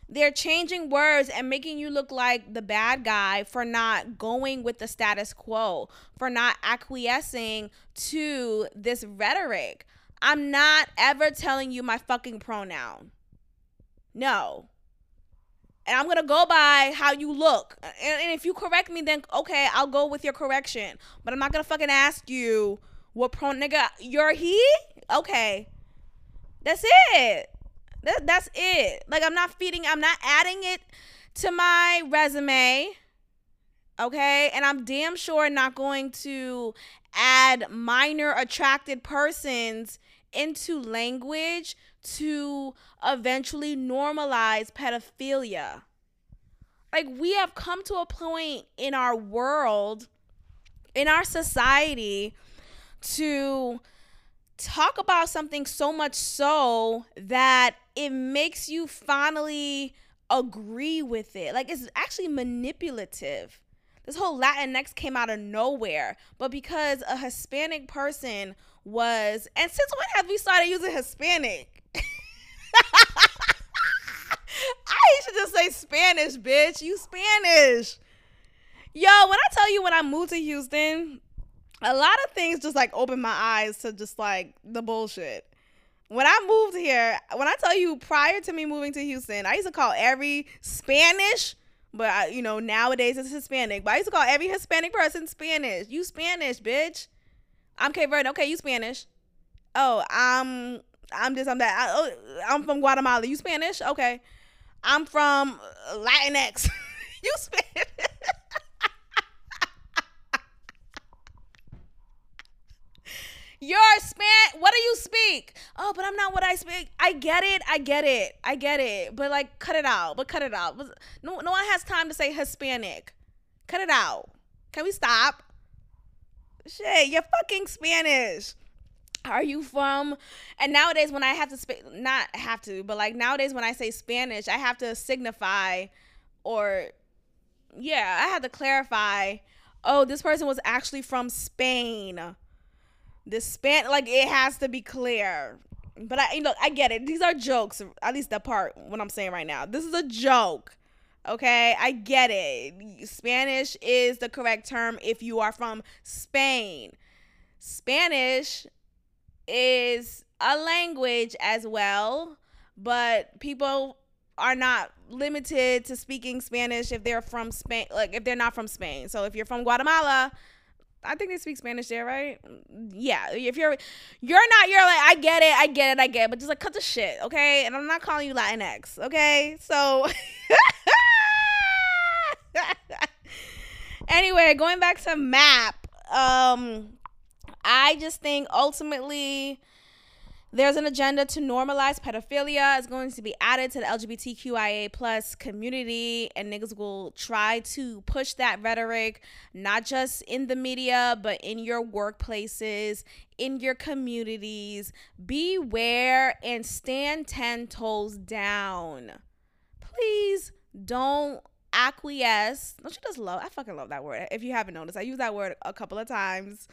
They're changing words and making you look like the bad guy for not going with the status quo, for not acquiescing to this rhetoric. I'm not ever telling you my fucking pronoun. No. And I'm gonna go by how you look. And, and, if you correct me, then okay, I'll go with your correction. But I'm not gonna fucking ask you what pro nigga you're he? Okay. That's it. That, that's it. Like I'm not feeding, I'm not adding it to my resume. Okay. And I'm damn sure not going to add minor attracted persons into language to eventually normalize pedophilia. Like, we have come to a point in our world, in our society, to talk about something so much so that it makes you finally agree with it. Like, it's actually manipulative. This whole Latinx came out of nowhere, but because a Hispanic person was, and since when have we started using Hispanic? (laughs) I should just say Spanish, bitch. You Spanish. Yo, when I tell you when I moved to Houston, a lot of things just like opened my eyes to just like the bullshit. When I moved here, when I tell you prior to me moving to Houston, I used to call every Spanish, but I, you know nowadays it's Hispanic. But I used to call every Hispanic person Spanish. You Spanish, bitch. I'm Cape Verde. Okay, you Spanish. Oh, I'm I'm this, I'm that. I, oh, I'm from Guatemala. You Spanish? Okay. I'm from Latinx. (laughs) you Spanish? (laughs) You're Span. What do you speak? Oh, but I'm not what I speak. I get it. I get it. I get it. But like, cut it out. But cut it out. No, no one has time to say Hispanic. Cut it out. Can we stop? Shit, you're fucking Spanish are you from and nowadays when i have to speak not have to but like nowadays when i say spanish i have to signify or yeah i have to clarify oh this person was actually from spain the span like it has to be clear. But i you know i get it. These are jokes at least the part what i'm saying right now. This is a joke okay? I get it. Spanish is the correct term if you are from spain. Spanish is a language as well, but people are not limited to speaking Spanish if they're from Spain, like if they're not from Spain. So if you're from Guatemala, I think they speak Spanish there, right? Yeah. If you're you're not, you're like, I get it, I get it, I get it, but just like cut the shit, okay? And I'm not calling you Latinx, okay? So (laughs) anyway, going back to map, um, I just think ultimately there's an agenda to normalize pedophilia. It's going to be added to the LGBTQIA plus community, and niggas will try to push that rhetoric, not just in the media, but in your workplaces, in your communities. Beware and stand ten toes down. Please don't acquiesce. Don't you just love? I fucking love that word. If you haven't noticed, I use that word a couple of times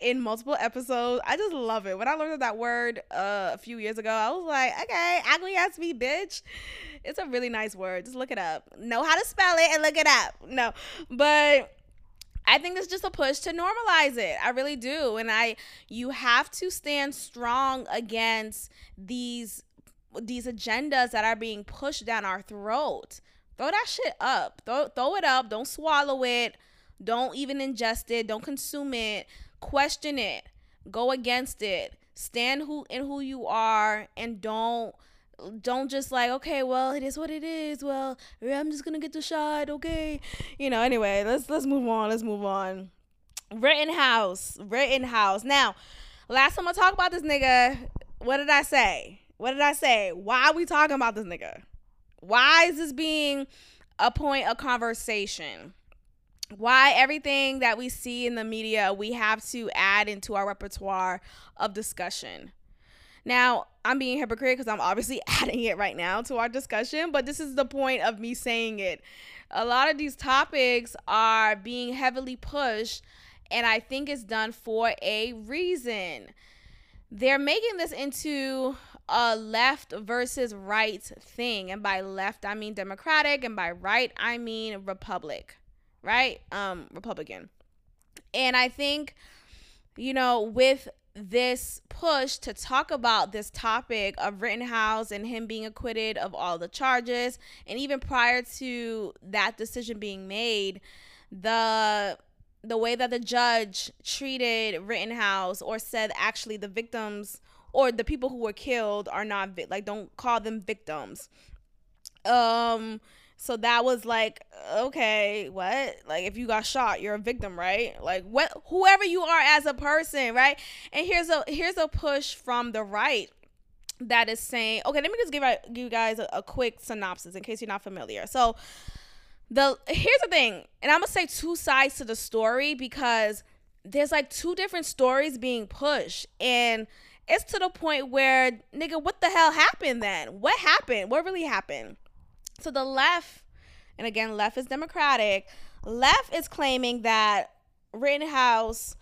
in multiple episodes. I just love it. When I learned that word uh, a few years ago, I was like, okay, acquiesce me, bitch. It's a really nice word. Just look it up. Know how to spell it and look it up. No, but. I think it's just a push to normalize it. I really do. And I you have to stand strong against these these agendas that are being pushed down our throat. Throw that shit up. Throw throw it up. Don't swallow it. Don't even ingest it. Don't consume it. Question it. Go against it. Stand who in who you are and don't don't just like okay well it is what it is well i'm just gonna get the shot okay you know anyway let's let's move on let's move on rittenhouse rittenhouse now last time i talked about this nigga what did i say what did i say why are we talking about this nigga why is this being a point of conversation? Why everything that we see in the media we have to add into our repertoire of discussion? Now, I'm being hypocrite because I'm obviously (laughs) adding it right now to our discussion, but this is the point of me saying it. A lot of these topics are being heavily pushed And I think it's done for a reason. They're making this into a left versus right thing. And by left, I mean Democratic, and by right, I mean Republic, right? Um, Republican. And I think, you know, with this push to talk about this topic of Rittenhouse and him being acquitted of all the charges, and even prior to that decision being made, the the way that the judge treated Rittenhouse or said actually the victims or the people who were killed are not like don't call them victims. Um so that was like okay, what? Like if you got shot, you're a victim, right? Like what whoever you are as a person, right? And here's a here's a push from the right that is saying, okay, let me just give, give you guys a, a quick synopsis in case you're not familiar. So the here's the thing, and I'm gonna say two sides to the story because there's like two different stories being pushed, and it's to the point where nigga, what the hell happened then? What happened? What really happened? So the left, and again, left is Democratic. Left is claiming that Rittenhouse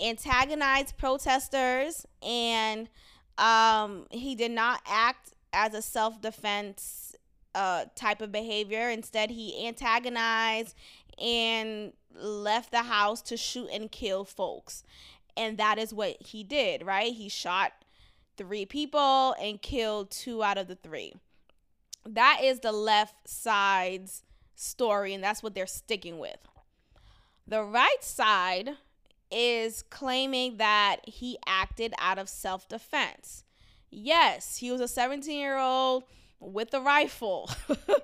antagonized protesters and um, he did not act as a self defense uh, type of behavior. Instead, he antagonized and left the house to shoot and kill folks. And that is what he did, right? He shot three people and killed two out of the three. That is the left side's story, and that's what they're sticking with. The right side is claiming that he acted out of self defense. Yes, he was a 17 year old with a rifle,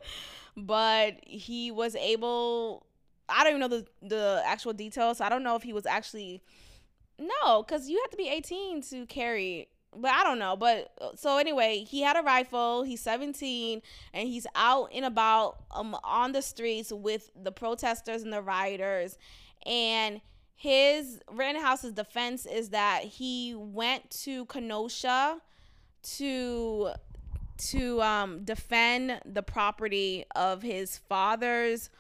(laughs) but he was able. I don't even know the, the actual details. So I don't know if he was actually. No, because you have to be 18 to carry but I don't know. But uh, so anyway, he had a rifle. He's 17 and he's out and about um on the streets with the protesters and the rioters. And his Rittenhouse's defense is that he went to Kenosha to to um defend the property of his father's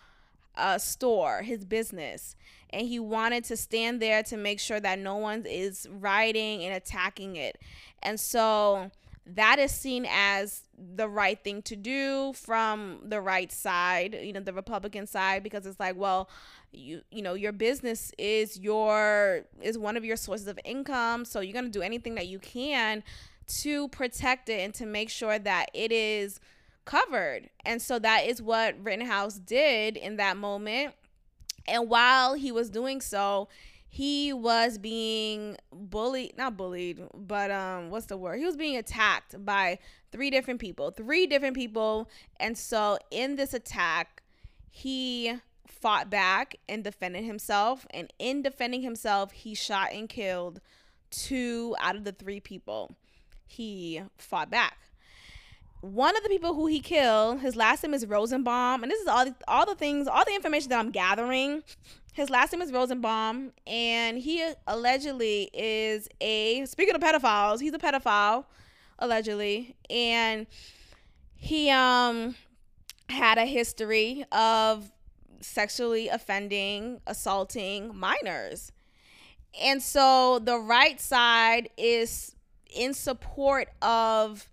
uh store, his business and he wanted to stand there to make sure that no one is rioting and attacking it. And so that is seen as the right thing to do from the right side, you know, the Republican side, because it's like, well, you you know, your business is your is one of your sources of income, so you're gonna do anything that you can to protect it and to make sure that it is covered. And so that is what Rittenhouse did in that moment and while he was doing so, he was being bullied, not bullied, but um what's the word? He was being attacked by three different people. Three different people. And so in this attack, he fought back and defended himself, and in defending himself, he shot and killed two out of the three people. He fought back one of the people who he killed, his last name is Rosenbaum, and this is all the, all the things, all the information that I'm gathering. His last name is Rosenbaum, and he allegedly is a speaking of pedophiles, he's a pedophile, allegedly, and he um had a history of sexually offending, assaulting minors. And so the right side is in support of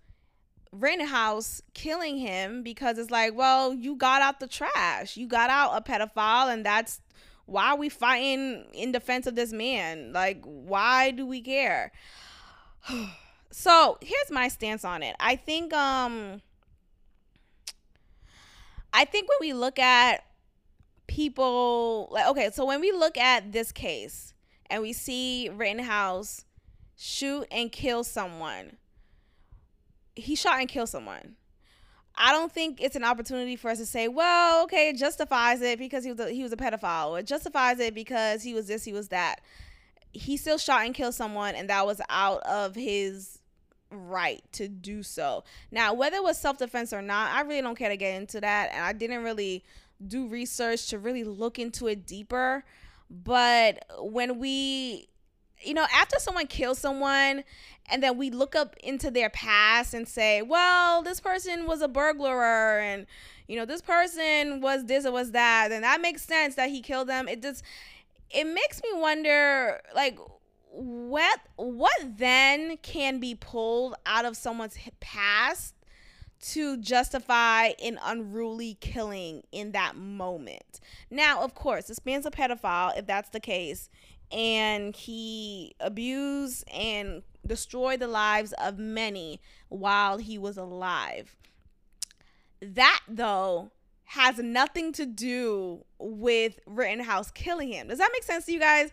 Rittenhouse killing him because it's like, well, you got out the trash. You got out a pedophile, and that's why are we fighting in defense of this man? Like, why do we care? (sighs) so here's my stance on it. I think um I think when we look at people like okay, so when we look at this case and we see Rittenhouse shoot and kill someone he shot and killed someone. I don't think it's an opportunity for us to say, well, okay, it justifies it because he was a, he was a pedophile. It justifies it because he was this, he was that. He still shot and killed someone, and that was out of his right to do so. Now, whether it was self defense or not, I really don't care to get into that, and I didn't really do research to really look into it deeper. But when we you know, after someone kills someone and then we look up into their past and say, well, this person was a burglar and, you know, this person was this or was that, then that makes sense that he killed them. It just, it makes me wonder like what what then can be pulled out of someone's past to justify an unruly killing in that moment. Now, of course, this man's a pedophile if that's the case, and he abused and destroyed the lives of many while he was alive. That though has nothing to do with Rittenhouse killing him. Does that make sense to you guys?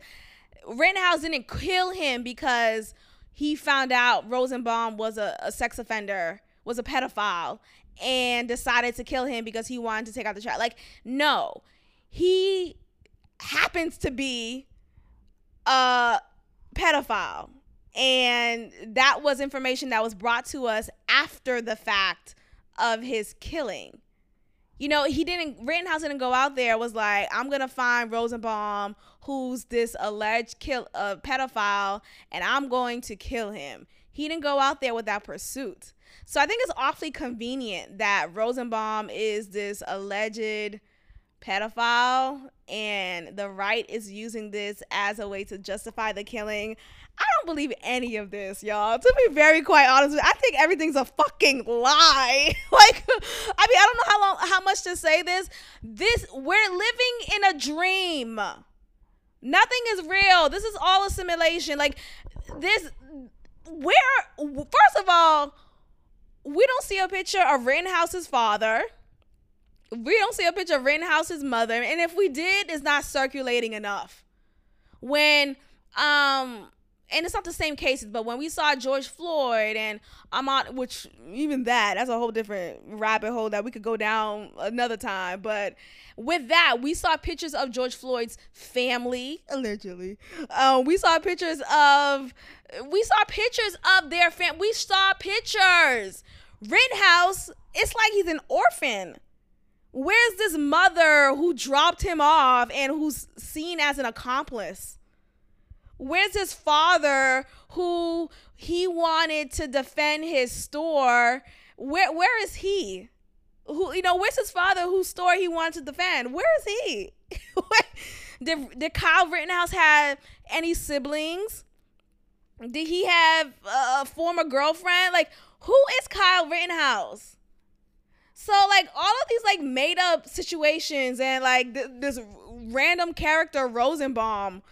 Rittenhouse didn't kill him because he found out Rosenbaum was a, a sex offender, was a pedophile, and decided to kill him because he wanted to take out the child. Like, no, he happens to be a pedophile. And that was information that was brought to us after the fact of his killing you know, he didn't Rittenhouse didn't go out there was like, I'm gonna find Rosenbaum, who's this alleged kill uh, pedophile, and I'm going to kill him. He didn't go out there with that pursuit. So I think it's awfully convenient that Rosenbaum is this alleged pedophile and the right is using this as a way to justify the killing. I don't believe any of this, y'all. To be very quite honest, I think everything's a fucking lie. (laughs) like, I mean, I don't know how long, how much to say this. This, we're living in a dream. Nothing is real. This is all a simulation. Like, this, where, first of all, we don't see a picture of Rittenhouse's father. We don't see a picture of Rittenhouse's mother. And if we did, it's not circulating enough. When, um, and it's not the same cases, but when we saw George Floyd and Ahmaud, which even that, that's a whole different rabbit hole that we could go down another time. But with that, we saw pictures of George Floyd's family, allegedly. Um, we saw pictures of, we saw pictures of their fam. We saw pictures. Rittenhouse, it's like he's an orphan. Where's this mother who dropped him off and who's seen as an accomplice? Where's his father who he wanted to defend his store? Where where is he? Who you know, where's his father whose store he wanted to defend? Where is he? (laughs) did, did Kyle Rittenhouse have any siblings? Did he have a former girlfriend? Like, who is Kyle Rittenhouse? So like all of these like made up situations and like th- this random character Rosenbaum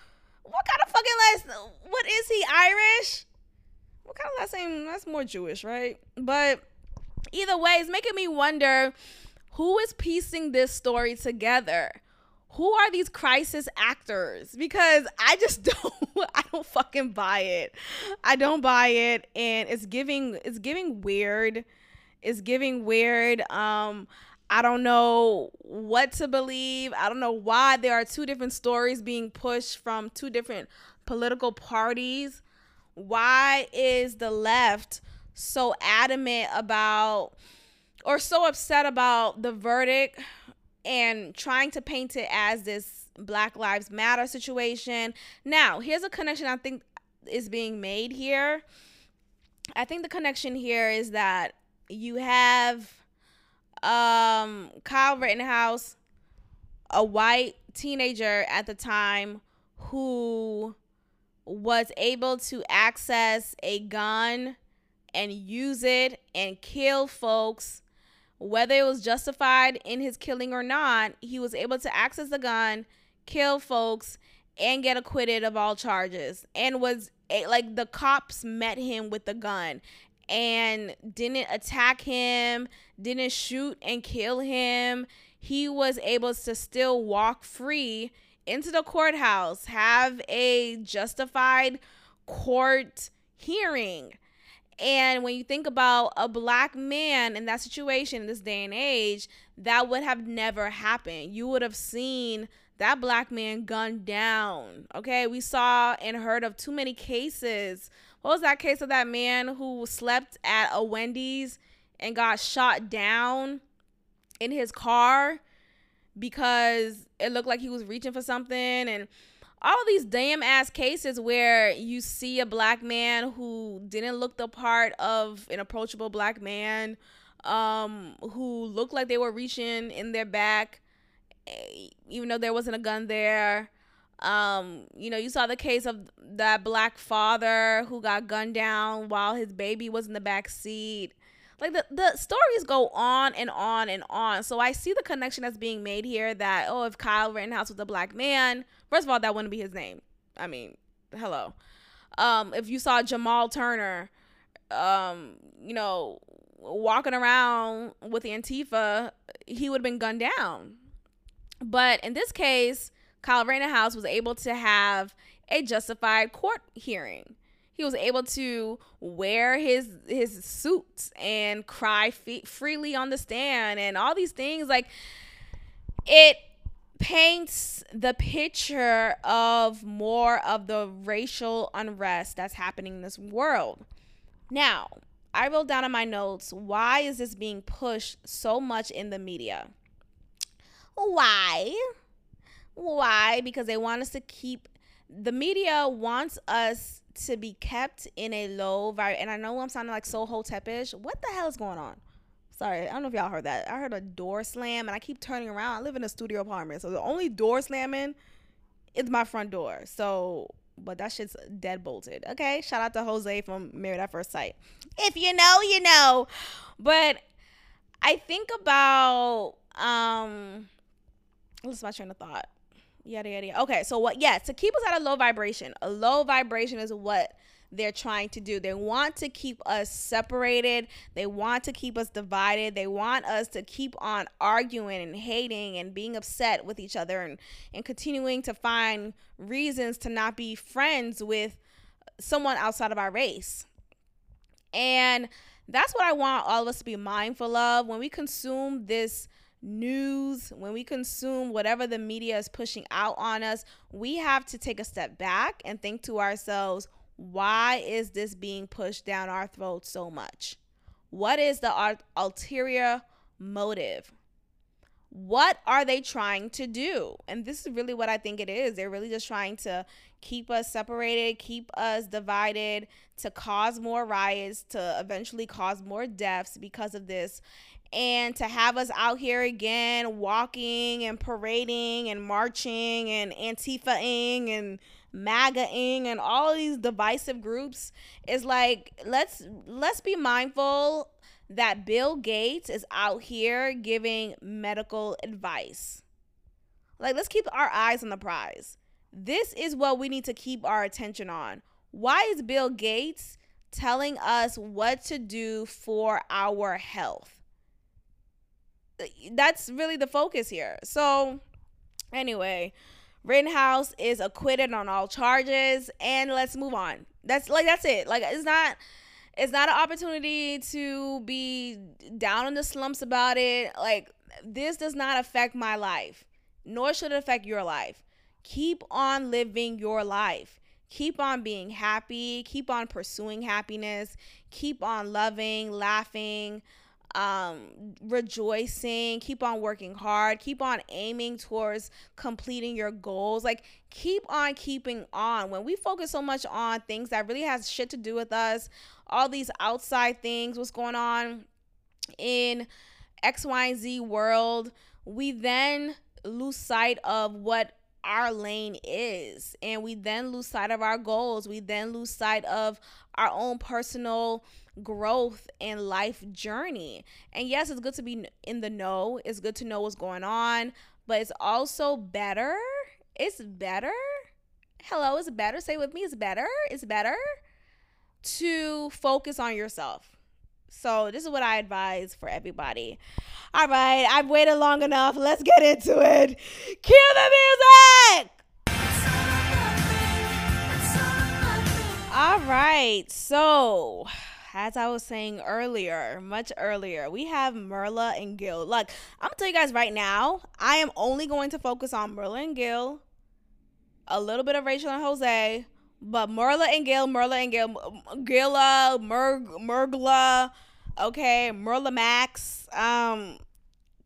what kind of fucking last? What is he Irish? What kind of last name? That's more Jewish, right? But either way, it's making me wonder who is piecing this story together. Who are these crisis actors? Because I just (laughs) don't I don't fucking buy it. I don't buy it and it's giving it's giving weird. It's giving weird. Um I don't know what to believe. I don't know why there are two different stories being pushed from two different political parties. Why is the left so adamant about or so upset about the verdict and trying to paint it as this Black Lives Matter situation? Now, here's a connection I think is being made here. I think the connection here is that you have um, Kyle Rittenhouse, a white teenager at the time who was able to access a gun and use it and kill folks whether it was justified in his killing or not he was able to access the gun kill folks and get acquitted of all charges and was like the cops met him with the gun and didn't attack him, didn't shoot and kill him. He was able to still walk free into the courthouse, have a justified court hearing. And when you think about a black man in that situation in this day and age, that would have never happened. You would have seen that black man gunned down. Okay, we saw and heard of too many cases what was that case of that man who slept at a Wendy's and got shot down in his car because it looked like he was reaching for something and all these damn ass cases where you see a black man who didn't look the part of an approachable black man um, who looked like they were reaching in their back even though there wasn't a gun there Um, you know, you saw the case of that black father who got gunned down while his baby was in the back seat. Like the, the stories go on and on and on. So I see the connection that's being made here that, oh, if Kyle Rittenhouse was a black man, first of all, that wouldn't be his name. I mean, hello. Um, if you saw Jamal Turner, um, you know, walking around with Antifa, he would have been gunned down. But in this case, Kyle Rittenhouse was able to have a justified court hearing. He was able to wear his his suits and cry fe- freely on the stand and all these things like it paints the picture of more of the racial unrest that's happening in this world. Now, I wrote down in my notes why is this being pushed so much in the media? Why? Why? Because they want us to keep the media wants us to be kept in a low vibe. And I know I'm sounding like so hotepish. What the hell is going on? Sorry, I don't know if y'all heard that. I heard a door slam, and I keep turning around. I live in a studio apartment, so the only door slamming is my front door. So, but that shit's dead bolted. Okay, shout out to Jose from Married at First Sight. If you know, you know. But I think about um, what's my train of thought? yada yada yada. Okay, so what? Yeah, to keep us at a low vibration. A low vibration is what they're trying to do. They want to keep us separated. They want to keep us divided. They want us to keep on arguing and hating and being upset with each other and, and continuing to find reasons to not be friends with someone outside of our race. And that's what I want all of us to be mindful of when we consume this news, when we consume whatever the media is pushing out on us, we have to take a step back and think to ourselves, why is this being pushed down our throats so much? What is the ulterior motive? What are they trying to do? And this is really what I think it is. They're really just trying to keep us separated, keep us divided, to cause more riots, to eventually cause more deaths because of this and to have us out here again walking and parading and marching and Antifa-ing and MAGA-ing and all these divisive groups is like let's let's be mindful that Bill Gates is out here giving medical advice. Like let's keep our eyes on the prize. This is what we need to keep our attention on. Why is Bill Gates telling us what to do for our health? That's really the focus here. So, anyway, Rittenhouse is acquitted on all charges, and let's move on. That's like that's it. Like it's not it's not an opportunity to be down in the slumps about it. Like this does not affect my life, nor should it affect your life. Keep on living your life. Keep on being happy. Keep on pursuing happiness. Keep on loving, laughing, um, rejoicing, keep on working hard, keep on aiming towards completing your goals. Like keep on keeping on. When we focus so much on things that really has shit to do with us, all these outside things, what's going on in X, Y, and Z world, we then lose sight of what our lane is and we then lose sight of our goals we then lose sight of our own personal growth and life journey. And yes, it's good to be in the know, it's good to know what's going on, but it's also better. It's better. Hello, it's better. Say with me, it's better. It's better to focus on yourself. So, this is what I advise for everybody. All right, I've waited long enough. Let's get into it. Cue the music. All right, so as I was saying earlier, much earlier, we have Myrla and Gil. Look, I'm gonna tell you guys right now, I am only going to focus on Myrla and Gil, a little bit of Rachel and Jose, but Myrla and Gil, Myrla and Gil, Gilla, Merg, Mergla, okay, Myrla Max. Um,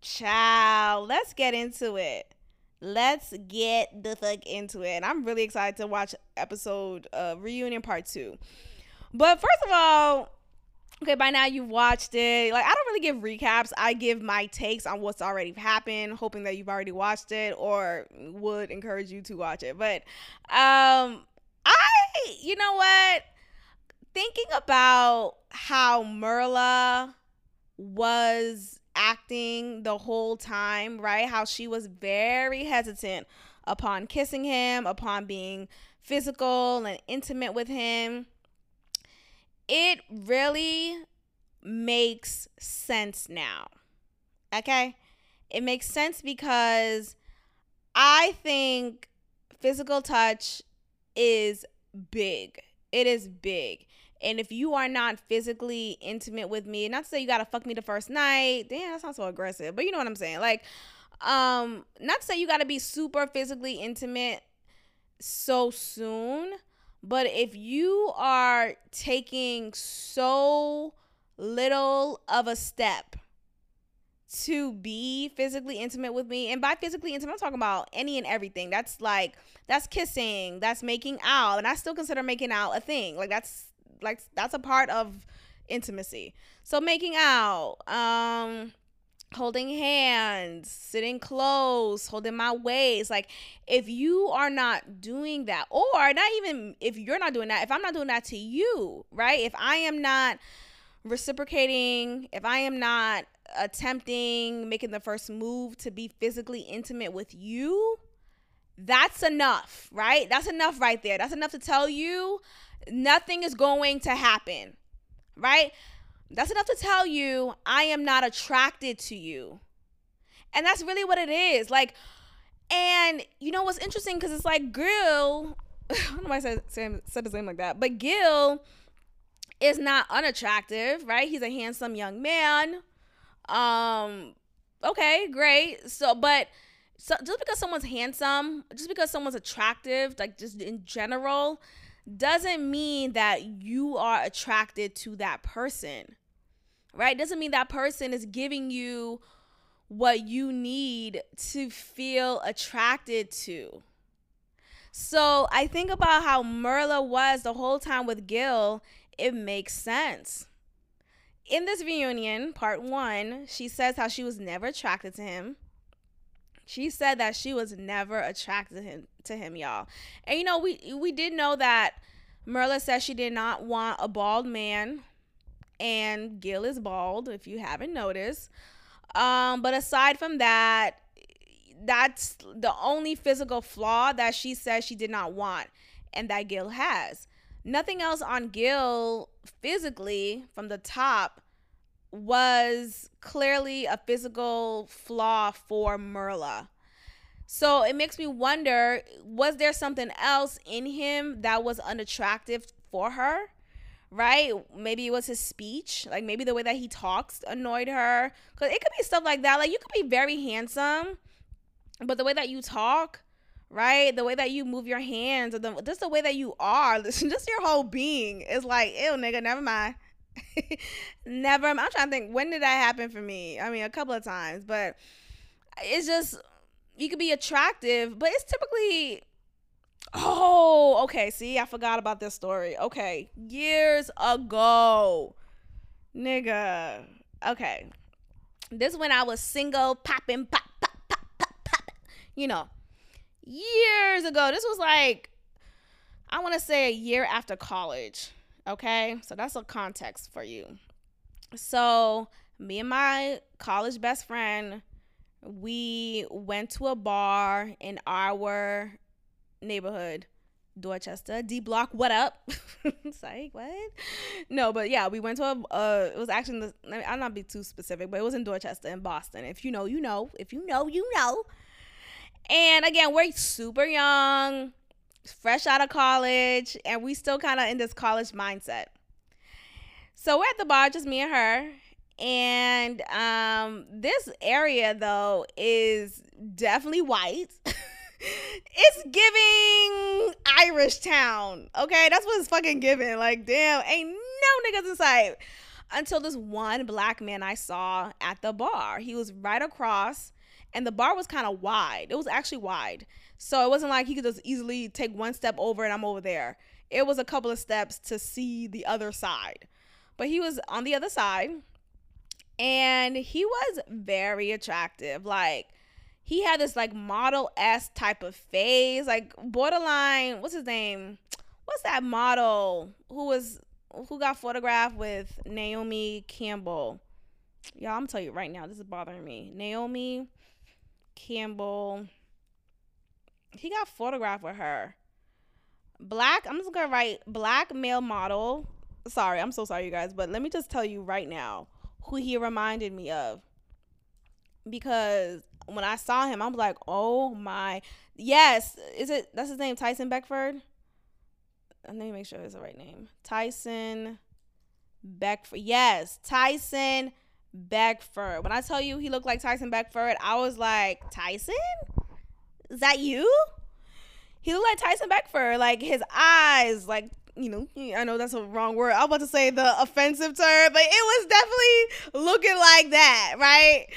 child, let's get into it. Let's get the fuck into it. And I'm really excited to watch episode uh reunion part two. But first of all, okay, by now you've watched it. Like, I don't really give recaps. I give my takes on what's already happened, hoping that you've already watched it or would encourage you to watch it. But, um, I, you know what? Thinking about how Myrla was acting the whole time, right? How she was very hesitant upon kissing him, upon being physical and intimate with him. It really makes sense now. Okay? It makes sense because I think physical touch is big. It is big. And if you are not physically intimate with me, not to say you gotta fuck me the first night, damn, that sounds so aggressive, but you know what I'm saying. Like, um, not to say you gotta be super physically intimate so soon, but if you are taking so little of a step to be physically intimate with me and by physically intimate i'm talking about any and everything. That's like that's kissing that's making out and i still consider making out a thing. Like that's like that's a part of intimacy. So making out um holding hands, sitting close, holding my waist. Like, if you are not doing that, or not even if you're not doing that, if I'm not doing that to you, right? If I am not reciprocating, if I am not attempting making the first move to be physically intimate with you, that's enough, right? That's enough right there. That's enough to tell you nothing is going to happen, right? That's enough to tell you I am not attracted to you. And that's really what it is. Like, and you know what's interesting? Because it's like Gil, (laughs) I don't know why I said, said his name like that, but Gil is not unattractive, right? He's a handsome young man. Um, okay, great. So, but so just because someone's handsome, just because someone's attractive, like just in general, doesn't mean that you are attracted to that person. Right? Doesn't mean that person is giving you what you need to feel attracted to. So I think about how Myrla was the whole time with Gil, it makes sense. In this reunion, part one, she says how she was never attracted to him. She said that she was never attracted to him, to him, y'all. And you know, we we did know that Myrla says she did not want a bald man, and Gil is bald, if you haven't noticed. Um, but aside from that, that's the only physical flaw that she says she did not want, and that Gil has. Nothing else on Gil physically from the top was clearly a physical flaw for Myrla. So it makes me wonder was there something else in him that was unattractive for her? Right? Maybe it was his speech. Like maybe the way that he talks annoyed her. Because it could be stuff like that. Like you could be very handsome, but the way that you talk, right? The way that you move your hands, or the, just the way that you are, (laughs) just your whole being is like, ew, nigga, never mind. (laughs) Never. I'm trying to think. When did that happen for me? I mean, a couple of times, but it's just you could be attractive, but it's typically. Oh, okay. See, I forgot about this story. Okay, years ago, nigga. Okay, this when I was single, popping, pop, pop, pop, pop, pop. You know, years ago. This was like, I want to say a year after college. Okay, so that's a context for you. So, me and my college best friend, we went to a bar in our neighborhood, Dorchester, D Block. What up? (laughs) Sorry, what? No, but yeah, we went to a. Uh, it was actually. The, I'll not be too specific, but it was in Dorchester, in Boston. If you know, you know. If you know, you know. And again, we're super young fresh out of college, and we still kind of in this college mindset. So we're at the bar, just me and her. And um, this area, though, is definitely white. (laughs) it's giving Irish town. Okay, that's what it's fucking giving. Like, damn, ain't no niggas in sight. Until this one black man I saw at the bar. He was right across, and the bar was kind of wide. It was actually wide. So it wasn't like he could just easily take one step over and I'm over there. It was a couple of steps to see the other side. but he was on the other side and he was very attractive. Like he had this like model S type of face, like borderline. What's his name? What's that model who was who got photographed with Naomi Campbell? Y'all, I'm telling you right now, this is bothering me. Naomi Campbell. He got photographed with her. Black, I'm just gonna write black male model. Sorry, I'm so sorry, you guys, but let me just tell you right now who he reminded me of. Because when I saw him, I was like, oh my. Yes, is it, that's his name, Tyson Beckford? Let me make sure it's the right name. Tyson Beckford. Yes, Tyson Beckford. When I tell you he looked like Tyson Beckford, I was like, Tyson? Is that you? He looked like Tyson Beckford. Like his eyes, like you know, I know that's a wrong word. I was about to say the offensive term, but it was definitely looking like that, right?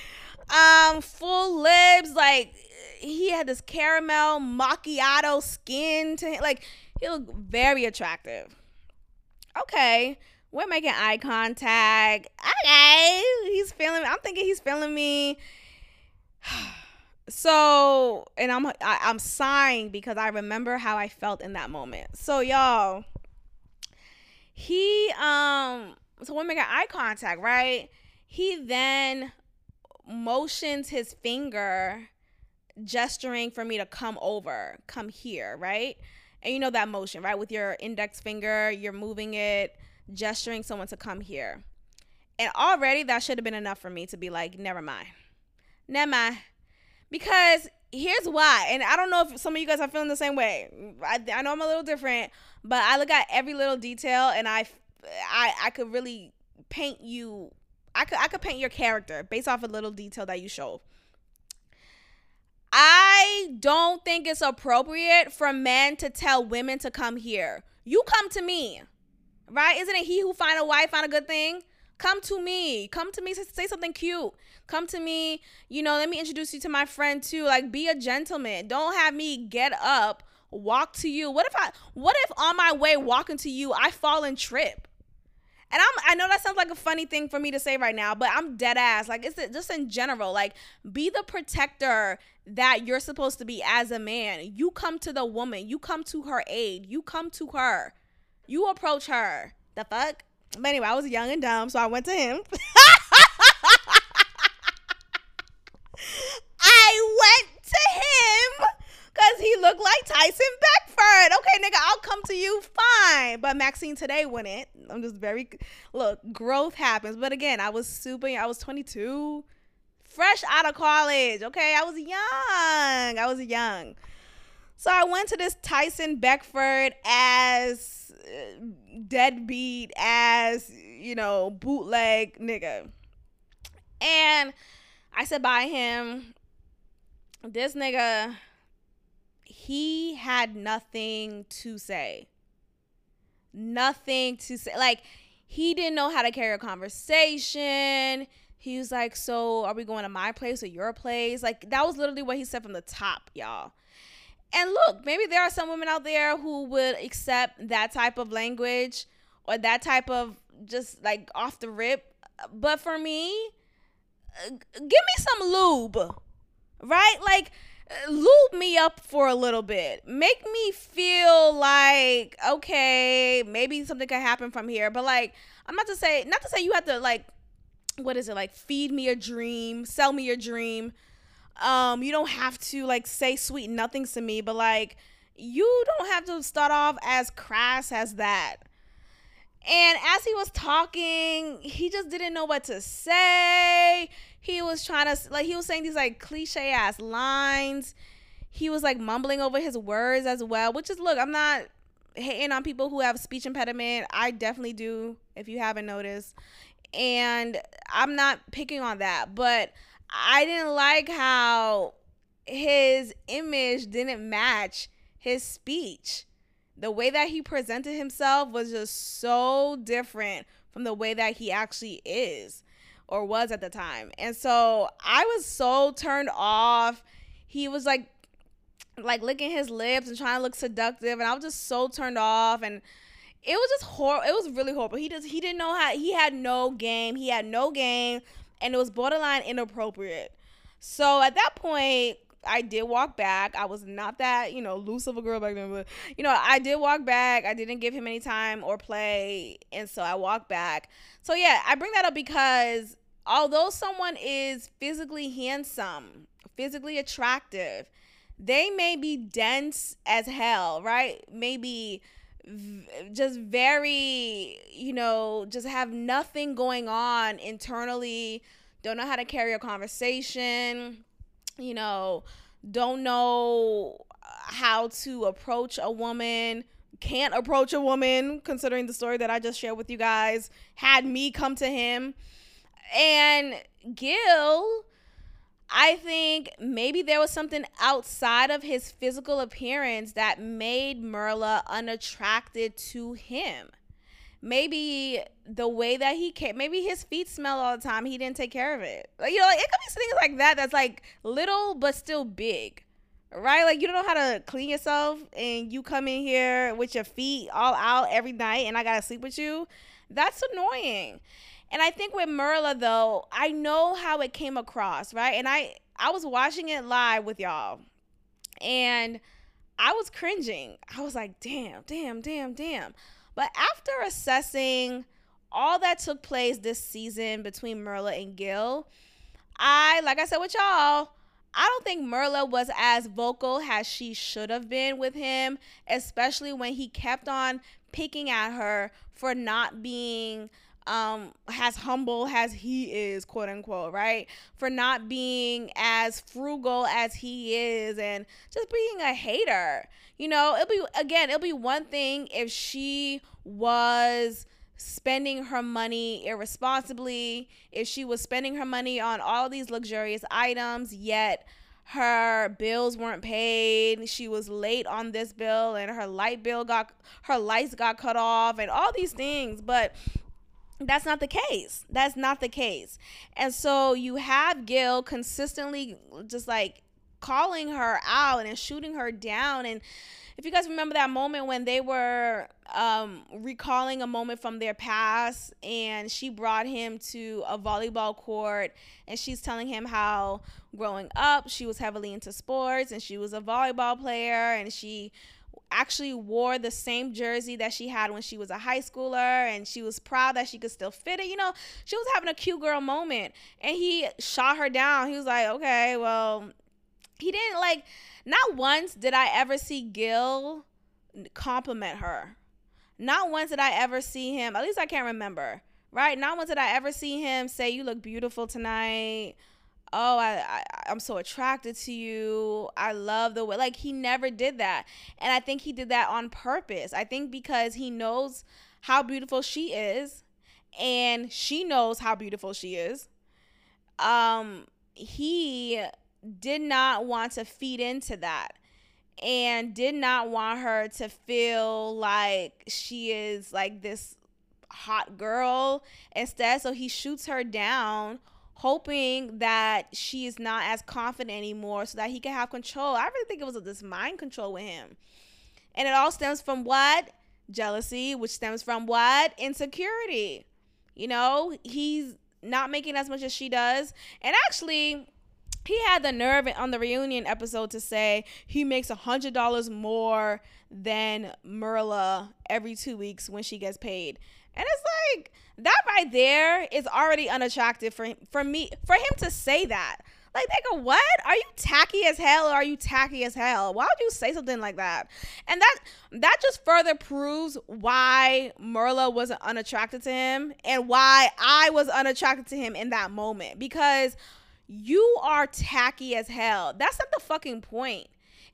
Um, full lips, like he had this caramel macchiato skin to him. Like he looked very attractive. Okay, we're making eye contact. Okay, he's feeling. I'm thinking he's feeling me. (sighs) So, and I'm I, am i am sighing because I remember how I felt in that moment. So, y'all, he um so when we got eye contact, right? He then motions his finger gesturing for me to come over, come here, right? And you know that motion, right? With your index finger, you're moving it, gesturing someone to come here. And already that should have been enough for me to be like, never mind. Never mind. Because here's why, and I don't know if some of you guys are feeling the same way. I, I know I'm a little different, but I look at every little detail and I, I, I could really paint you. I could I could paint your character based off a little detail that you show. I don't think it's appropriate for men to tell women to come here. You come to me, right? Isn't it he who find a wife find a good thing? Come to me. Come to me. Say something cute. Come to me. You know, let me introduce you to my friend too. Like, be a gentleman. Don't have me get up, walk to you. What if I, what if on my way walking to you, I fall and trip? And I'm I know that sounds like a funny thing for me to say right now, but I'm dead ass. Like it's just in general, like be the protector that you're supposed to be as a man. You come to the woman, you come to her aid, you come to her. You approach her. The fuck? But anyway, I was young and dumb, so I went to him. (laughs) I went to him because he looked like Tyson Beckford. Okay, nigga, I'll come to you fine. But Maxine today wouldn't. I'm just very, look, growth happens. But again, I was super, I was 22, fresh out of college. Okay, I was young. I was young. So I went to this Tyson Beckford as deadbeat ass, you know, bootleg nigga. And I said by him, this nigga, he had nothing to say. Nothing to say. Like, he didn't know how to carry a conversation. He was like, So are we going to my place or your place? Like, that was literally what he said from the top, y'all. And look, maybe there are some women out there who would accept that type of language or that type of just like off the rip. But for me, uh, give me some lube, right? Like, lube me up for a little bit. Make me feel like, okay, maybe something could happen from here. But like, I'm not to say, not to say you have to like, what is it, like feed me a dream, sell me a dream um, you don't have to like say sweet nothings to me, but like you don't have to start off as crass as that. And as he was talking, he just didn't know what to say. He was trying to like he was saying these like cliche ass lines. He was like mumbling over his words as well, which is look, I'm not hating on people who have speech impediment. I definitely do if you haven't noticed. And I'm not picking on that, but I didn't like how his image didn't match his speech. The way that he presented himself was just so different from the way that he actually is or was at the time. And so I was so turned off. He was like like licking his lips and trying to look seductive and I was just so turned off and it was just horrible. It was really horrible. He just he didn't know how. He had no game. He had no game, and it was borderline inappropriate. So at that point, I did walk back. I was not that, you know, loose of a girl back then, but you know, I did walk back. I didn't give him any time or play, and so I walked back. So yeah, I bring that up because although someone is physically handsome, physically attractive, they may be dense as hell, right? Maybe just very, you know, just have nothing going on internally, don't know how to carry a conversation, you know, don't know how to approach a woman, can't approach a woman, considering the story that I just shared with you guys, had me come to him. And Gil, I think maybe there was something outside of his physical appearance that made Myrla unattracted to him. Maybe the way that he came, maybe his feet smell all the time. He didn't take care of it. Like, you know, like, it could be things like that that's like little but still big, right? Like you don't know how to clean yourself, and you come in here with your feet all out every night, and I gotta sleep with you. That's annoying. And I think with Myrla though, I know how it came across, right? And I I was watching it live with y'all. And I was cringing. I was like, "Damn, damn, damn, damn." But after assessing all that took place this season between Myrla and Gil, I, like I said with y'all, I don't think Myrla was as vocal as she should have been with him, especially when he kept on picking at her for not being um as humble as he is quote unquote right? For not being as frugal as he is and just being a hater. You know it'll be again it'll be one thing if she was spending her money irresponsibly if she was spending her money on all these luxurious items yet her bills weren't paid she was late on this bill and her light bill got her lights got cut off and all these things. But that's not the case. That's not the case. And so you have Gil consistently just like calling her out and shooting her down. And if you guys remember that moment when they were um, recalling a moment from their past and she brought him to a volleyball court and she's telling him how growing up she was heavily into sports and she was a volleyball player and she actually wore the same jersey that she had when she was a high schooler and she was proud that she could still fit it. You know, she was having a cute girl moment and he shot her down. He was like, okay, well, he didn't like, not once did I ever see Gil compliment her. Not once did I ever see him, at least I can't remember, right? Not once did I ever see him say, you look beautiful tonight oh I, I i'm so attracted to you. I love the way like he never did that. And i think he did that on purpose. I think because he knows how beautiful she is and she knows how beautiful she is. Um he did not want to feed into that and did not want her to feel like she is like this hot girl instead. So he shoots her down hoping that she is not as confident anymore so that he can have control. I really think it was this mind control with him. And it all stems from what? Jealousy, which stems from what? Insecurity. You know, he's not making as much as she does. And actually, he had the nerve on the reunion episode to say he makes a hundred dollars more than Myrla every two weeks when she gets paid. And it's like that right there is already unattractive for him, for me for him to say that. Like they go, what? Are you tacky as hell or are you tacky as hell? Why would you say something like that? And that that just further proves why Myrla wasn't unattracted to him and why I was unattracted to him in that moment. Because you are tacky as hell. That's not the fucking point.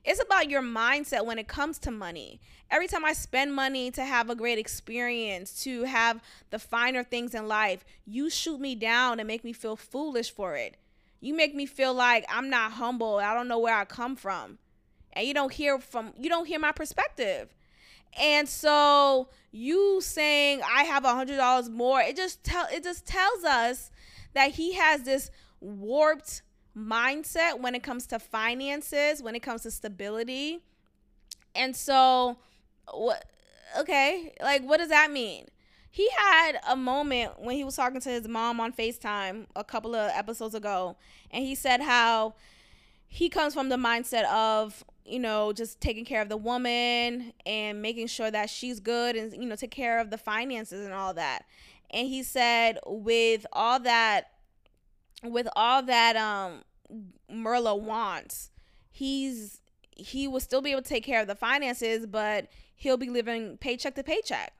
It's about your mindset when it comes to money. Every time I spend money to have a great experience, to have the finer things in life, you shoot me down and make me feel foolish for it. You make me feel like I'm not humble. I don't know where I come from. And you don't hear from you don't hear my perspective. And so you saying I have a hundred dollars more, it just tell it just tells us that he has this warped mindset when it comes to finances, when it comes to stability. And so what okay, like what does that mean? He had a moment when he was talking to his mom on FaceTime a couple of episodes ago, and he said how he comes from the mindset of you know just taking care of the woman and making sure that she's good and you know take care of the finances and all that and he said with all that with all that um Myrla wants he's he will still be able to take care of the finances but he'll be living paycheck to paycheck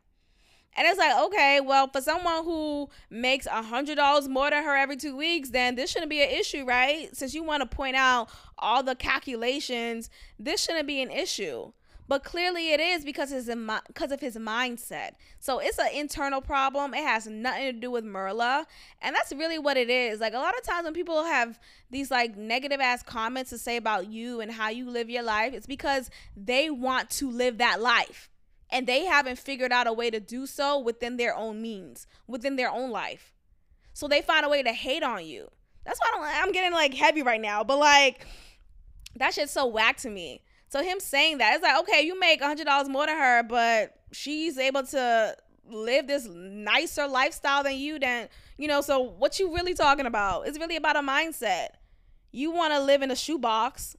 and it's like, okay, well, for someone who makes a hundred dollars more than her every two weeks, then this shouldn't be an issue, right? Since you want to point out all the calculations, this shouldn't be an issue. But clearly it is because his because of his mindset. So it's an internal problem. It has nothing to do with Myrla, and that's really what it is. Like a lot of times when people have these like negative ass comments to say about you and how you live your life, it's because they want to live that life and they haven't figured out a way to do so within their own means, within their own life. So they find a way to hate on you. That's why I'm getting like heavy right now, but like that shit's so whack to me. So him saying that, it's like, okay, you make a hundred dollars more than her, but she's able to live this nicer lifestyle than you then you know so what you really talking about it's really about a mindset you want to live in a shoebox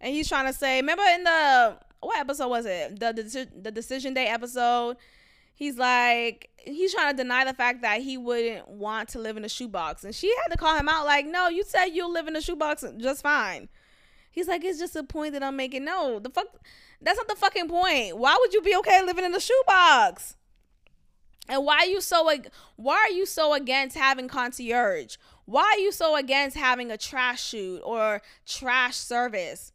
and he's trying to say remember in the what episode was it? The, the the decision day episode. He's like he's trying to deny the fact that he wouldn't want to live in a shoebox, and she had to call him out. Like, no, you said you'll live in a shoebox just fine. He's like, it's just a point that I'm making. No, the fuck, that's not the fucking point. Why would you be okay living in a shoebox? And why are you so like? why are you so against having concierge? Why are you so against having a trash chute or trash service?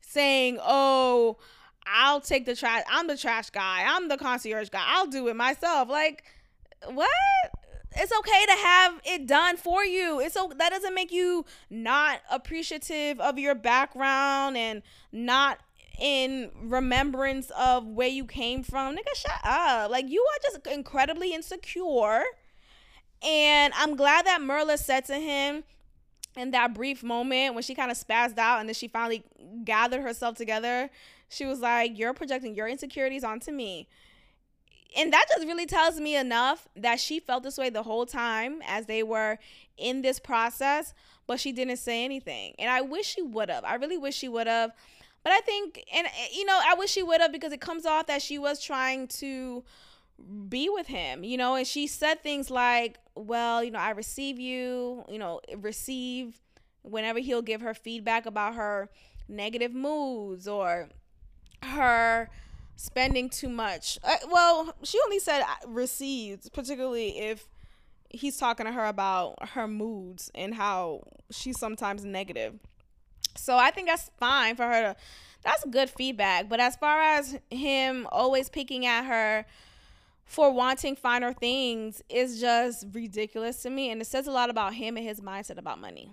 Saying, "Oh, I'll take the trash. I'm the trash guy. I'm the concierge guy. I'll do it myself. Like, what? It's okay to have it done for you. It's so that doesn't make you not appreciative of your background and not in remembrance of where you came from. Nigga, shut up. Like you are just incredibly insecure. And I'm glad that Myrla said to him in that brief moment when she kind of spazzed out and then she finally gathered herself together she was like, You're projecting your insecurities onto me. And that just really tells me enough that she felt this way the whole time as they were in this process, but she didn't say anything. And I wish she would have. I really wish she would have. But I think, and eh, you know, I wish she would have because it comes off that she was trying to be with him, you know, and she said things like, Well, you know, I receive you, you know, receive whenever he'll give her feedback about her negative moods or her spending too much. Uh, well, she only said uh, received, particularly if he's talking to her about her moods and how she's sometimes negative. So I think that's fine for her to that's good feedback. But as far as him always picking at her for wanting finer things is just ridiculous to me and it says a lot about him and his mindset about money.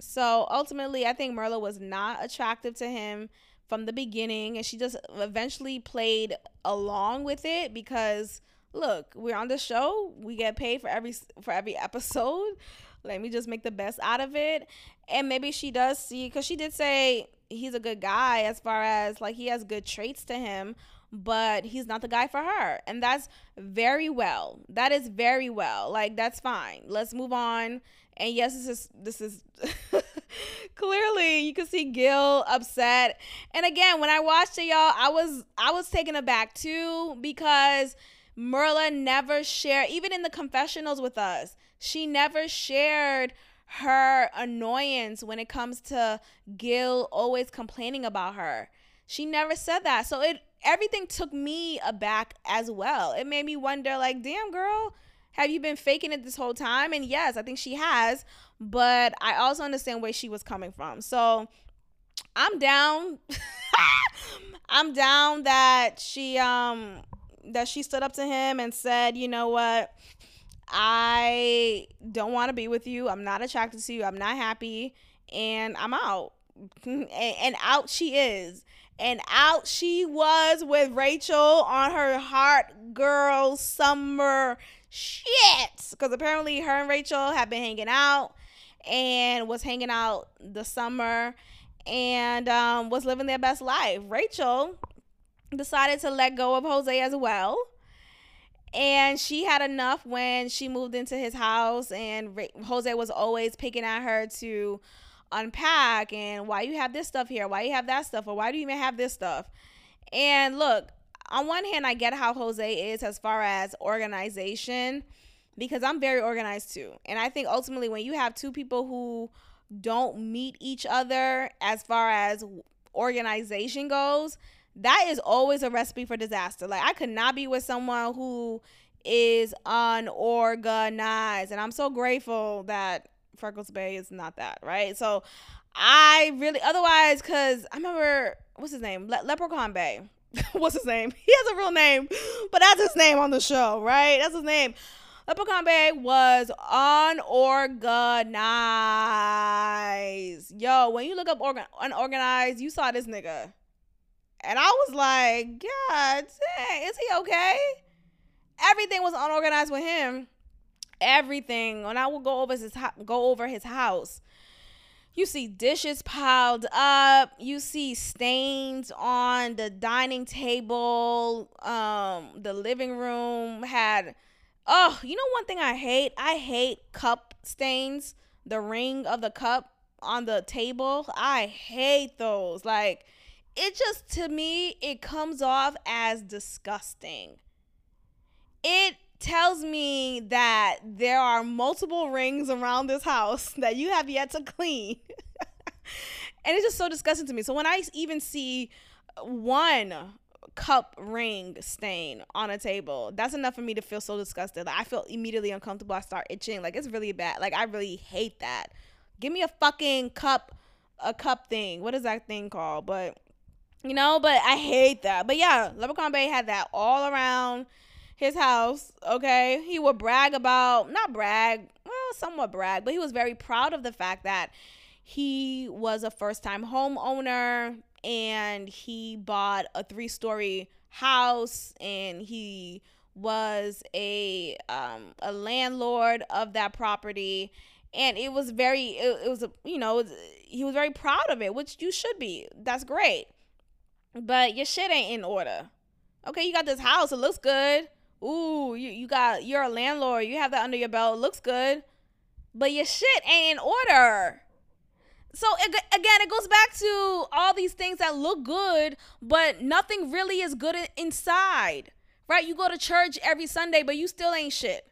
So ultimately I think Myrla was not attractive to him from the beginning and she just eventually played along with it because look, we're on the show. We get paid for every for every episode. (laughs) Let me just make the best out of it. And maybe she does see cuz she did say he's a good guy as far as like he has good traits to him, but he's not the guy for her. And that's very well. That is very well. Like that's fine. Let's move on. And yes, this is this is (laughs) (laughs) clearly you can see Gil upset. And again, when I watched it, y'all, I was I was taken aback too because Myrla never shared, even in the confessionals with us, she never shared her annoyance when it comes to Gil always complaining about her. She never said that. So it everything took me aback as well. It made me wonder, like, damn girl, have you been faking it this whole time? And yes, I think she has, but I also understand where she was coming from. So I'm down. (laughs) I'm down that she um that she stood up to him and said, "You know what? I don't want to be with you. I'm not attracted to you. I'm not happy and I'm out." (laughs) and, out she is and out she was with Rachel on her Heart girl summer shit. Because apparently her and Rachel have been hanging out and was hanging out the summer and um, was living their best life. Rachel decided to let go of Jose as well. And she had enough when she moved into his house, and Jose was always picking at her to unpack and why you have this stuff here, why you have that stuff, or why do you even have this stuff. And look, on one hand, I get how Jose is as far as organization because I'm very organized too. And I think ultimately, when you have two people who don't meet each other as far as organization goes, that is always a recipe for disaster. Like I could not be with someone who is unorganized, and I'm so grateful that Freckles Bay is not that, right? So I really, otherwise, because I remember what's his name, Le- Leprechaun Bay. (laughs) what's his name? He has a real name, but that's his name on the show, right? That's his name. Leprechaun Bay was unorganized. Yo, when you look up organ- unorganized, you saw this nigga. And I was like, God dang, is he okay? Everything was unorganized with him. Everything. When I would go over his go over his house, you see dishes piled up. You see stains on the dining table. Um, the living room had. Oh, you know one thing I hate? I hate cup stains. The ring of the cup on the table. I hate those. Like it just to me it comes off as disgusting. It tells me that there are multiple rings around this house (laughs) that you have yet to clean. (laughs) and it's just so disgusting to me. So when I even see one cup ring stain on a table, that's enough for me to feel so disgusted. Like I feel immediately uncomfortable. I start itching. Like it's really bad. Like I really hate that. Give me a fucking cup a cup thing. What is that thing called? But you know, but I hate that. But yeah, Leprechaun Bay had that all around his house. Okay. He would brag about, not brag, well, somewhat brag, but he was very proud of the fact that he was a first time homeowner and he bought a three story house and he was a um, a landlord of that property and it was very it, it was you know he was very proud of it which you should be that's great but your shit ain't in order. Okay, you got this house. It looks good. Ooh, you, you got you're a landlord. You have that under your belt. Looks good. But your shit ain't in order. So again, it goes back to all these things that look good, but nothing really is good inside. Right? You go to church every Sunday, but you still ain't shit.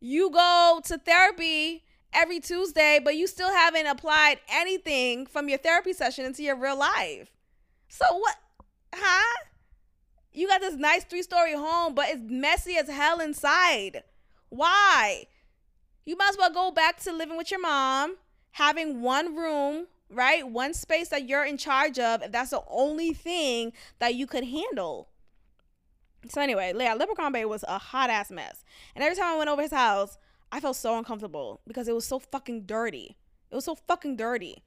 You go to therapy every Tuesday, but you still haven't applied anything from your therapy session into your real life. So what? Huh? You got this nice three story home, but it's messy as hell inside. Why? You might as well go back to living with your mom, having one room, right? One space that you're in charge of, if that's the only thing that you could handle. So anyway, yeah, Leprechaun Bay was a hot ass mess. And every time I went over his house, I felt so uncomfortable because it was so fucking dirty. It was so fucking dirty.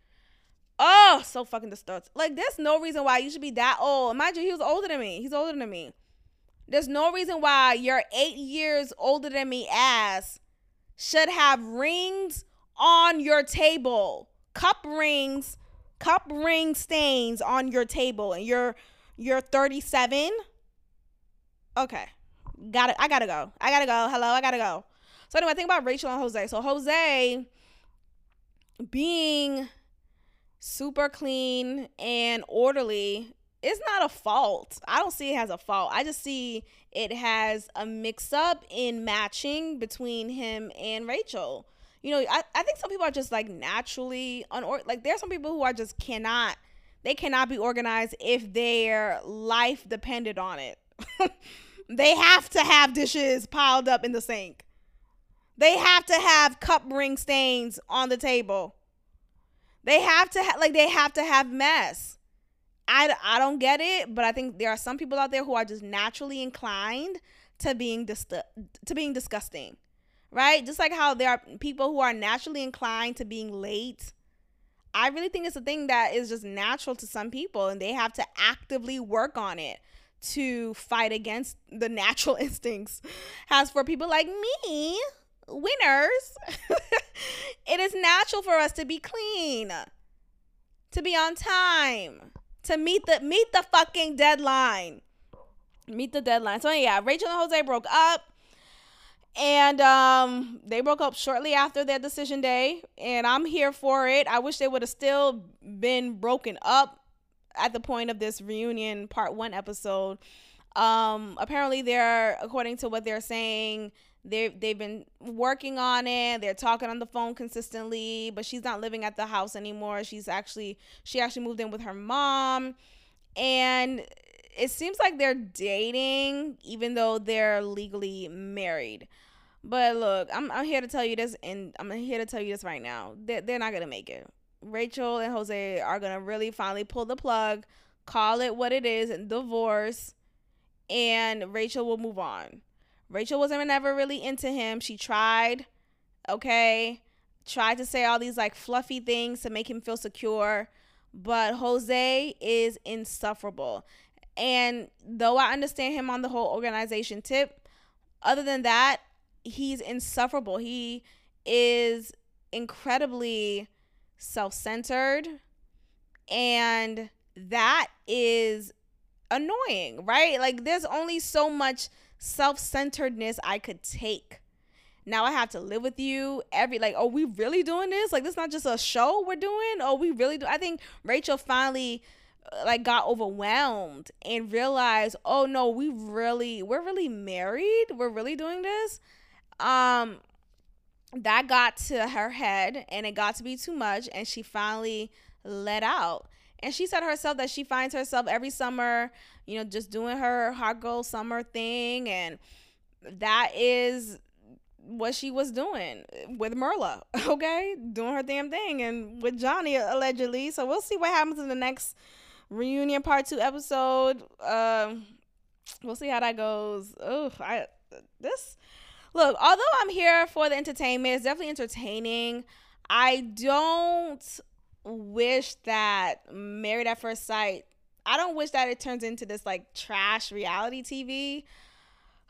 Oh, so fucking disgusting. Like, there's no reason why you should be that old. Mind you, he was older than me. He's older than me. There's no reason why your eight years older than me ass should have rings on your table. Cup rings, cup ring stains on your table. And you're you're 37. Okay. Got it. I gotta go. I gotta go. Hello, I gotta go. So anyway, think about Rachel and Jose. So Jose being super clean and orderly it's not a fault. I don't see it as a fault. I just see it has a mix up in matching between him and Rachel. You know, I, I think some people are just like naturally unor like there are some people who are just cannot they cannot be organized if their life depended on it. (laughs) they have to have dishes piled up in the sink. They have to have cup ring stains on the table. They have to ha- like they have to have mess. I, I don't get it, but I think there are some people out there who are just naturally inclined to being dis- to being disgusting. Right? Just like how there are people who are naturally inclined to being late. I really think it's a thing that is just natural to some people and they have to actively work on it to fight against the (laughs) natural instincts. As for people like me, winners, (laughs) it is natural for us to be clean, to be on time, to meet the meet the fucking deadline. meet the deadline. So yeah, Rachel and Jose broke up. And um, they broke up shortly after their decision day, and I'm here for it. I wish they would have still been broken up at the point of this reunion part one episode. Um, apparently, they're according to what they're saying, they they've been working on it. They're talking on the phone consistently, but she's not living at the house anymore. She's actually she actually moved in with her mom, and it seems like they're dating, even though they're legally married. But look, I'm I'm here to tell you this, and I'm here to tell you this right now. They're, they're not gonna make it. Rachel and Jose are gonna really finally pull the plug, call it what it is, and divorce, and Rachel will move on. Rachel wasn't ever really into him. She tried, okay, tried to say all these like fluffy things to make him feel secure, but Jose is insufferable. And though I understand him on the whole organization tip, other than that, he's insufferable. He is incredibly self-centered and that is annoying, right? Like there's only so much self-centeredness I could take. Now I have to live with you every like, are we really doing this? Like this not just a show we're doing? Oh, we really do I think Rachel finally uh, like got overwhelmed and realized, "Oh no, we really we're really married. We're really doing this." um that got to her head and it got to be too much and she finally let out and she said herself that she finds herself every summer you know just doing her hot girl summer thing and that is what she was doing with Myrla, (laughs) okay? Doing her damn thing and with Johnny allegedly. So we'll see what happens in the next reunion part 2 episode. Um we'll see how that goes. Oh, I this look, although I'm here for the entertainment, it's definitely entertaining. I don't wish that Married at First Sight, I don't wish that it turns into this like trash reality TV.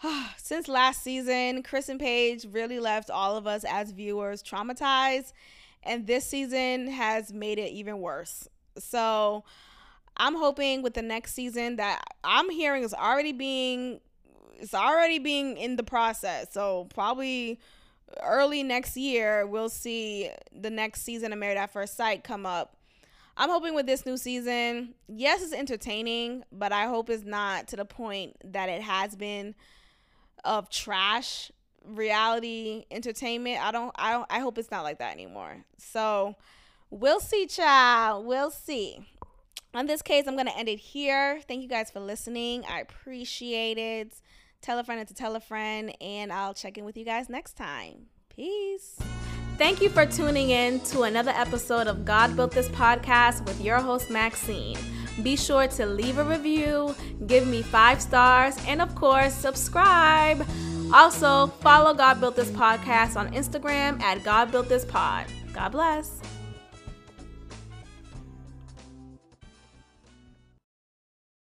(sighs) Since last season, Chris and Paige really left all of us as viewers traumatized, and this season has made it even worse. So, I'm hoping with the next season that I'm hearing is already being it's already being in the process. So probably early next year we'll see the next season of Married at First Sight come up. I'm hoping with this new season, yes, it's entertaining, but I hope it's not to the point that it has been of trash reality entertainment. I don't I don't I hope it's not like that anymore. So we'll see, child. We'll see. On this case, I'm gonna end it here. Thank you guys for listening. I appreciate it tell a friend to tell a friend, and I'll check in with you guys next time. Peace. Thank you for tuning in to another episode of God Built This podcast with your host, Maxine. Be sure to leave a review, give me five stars, and of course, subscribe. Also, follow God Built This podcast on Instagram at God Built This Pod. God bless.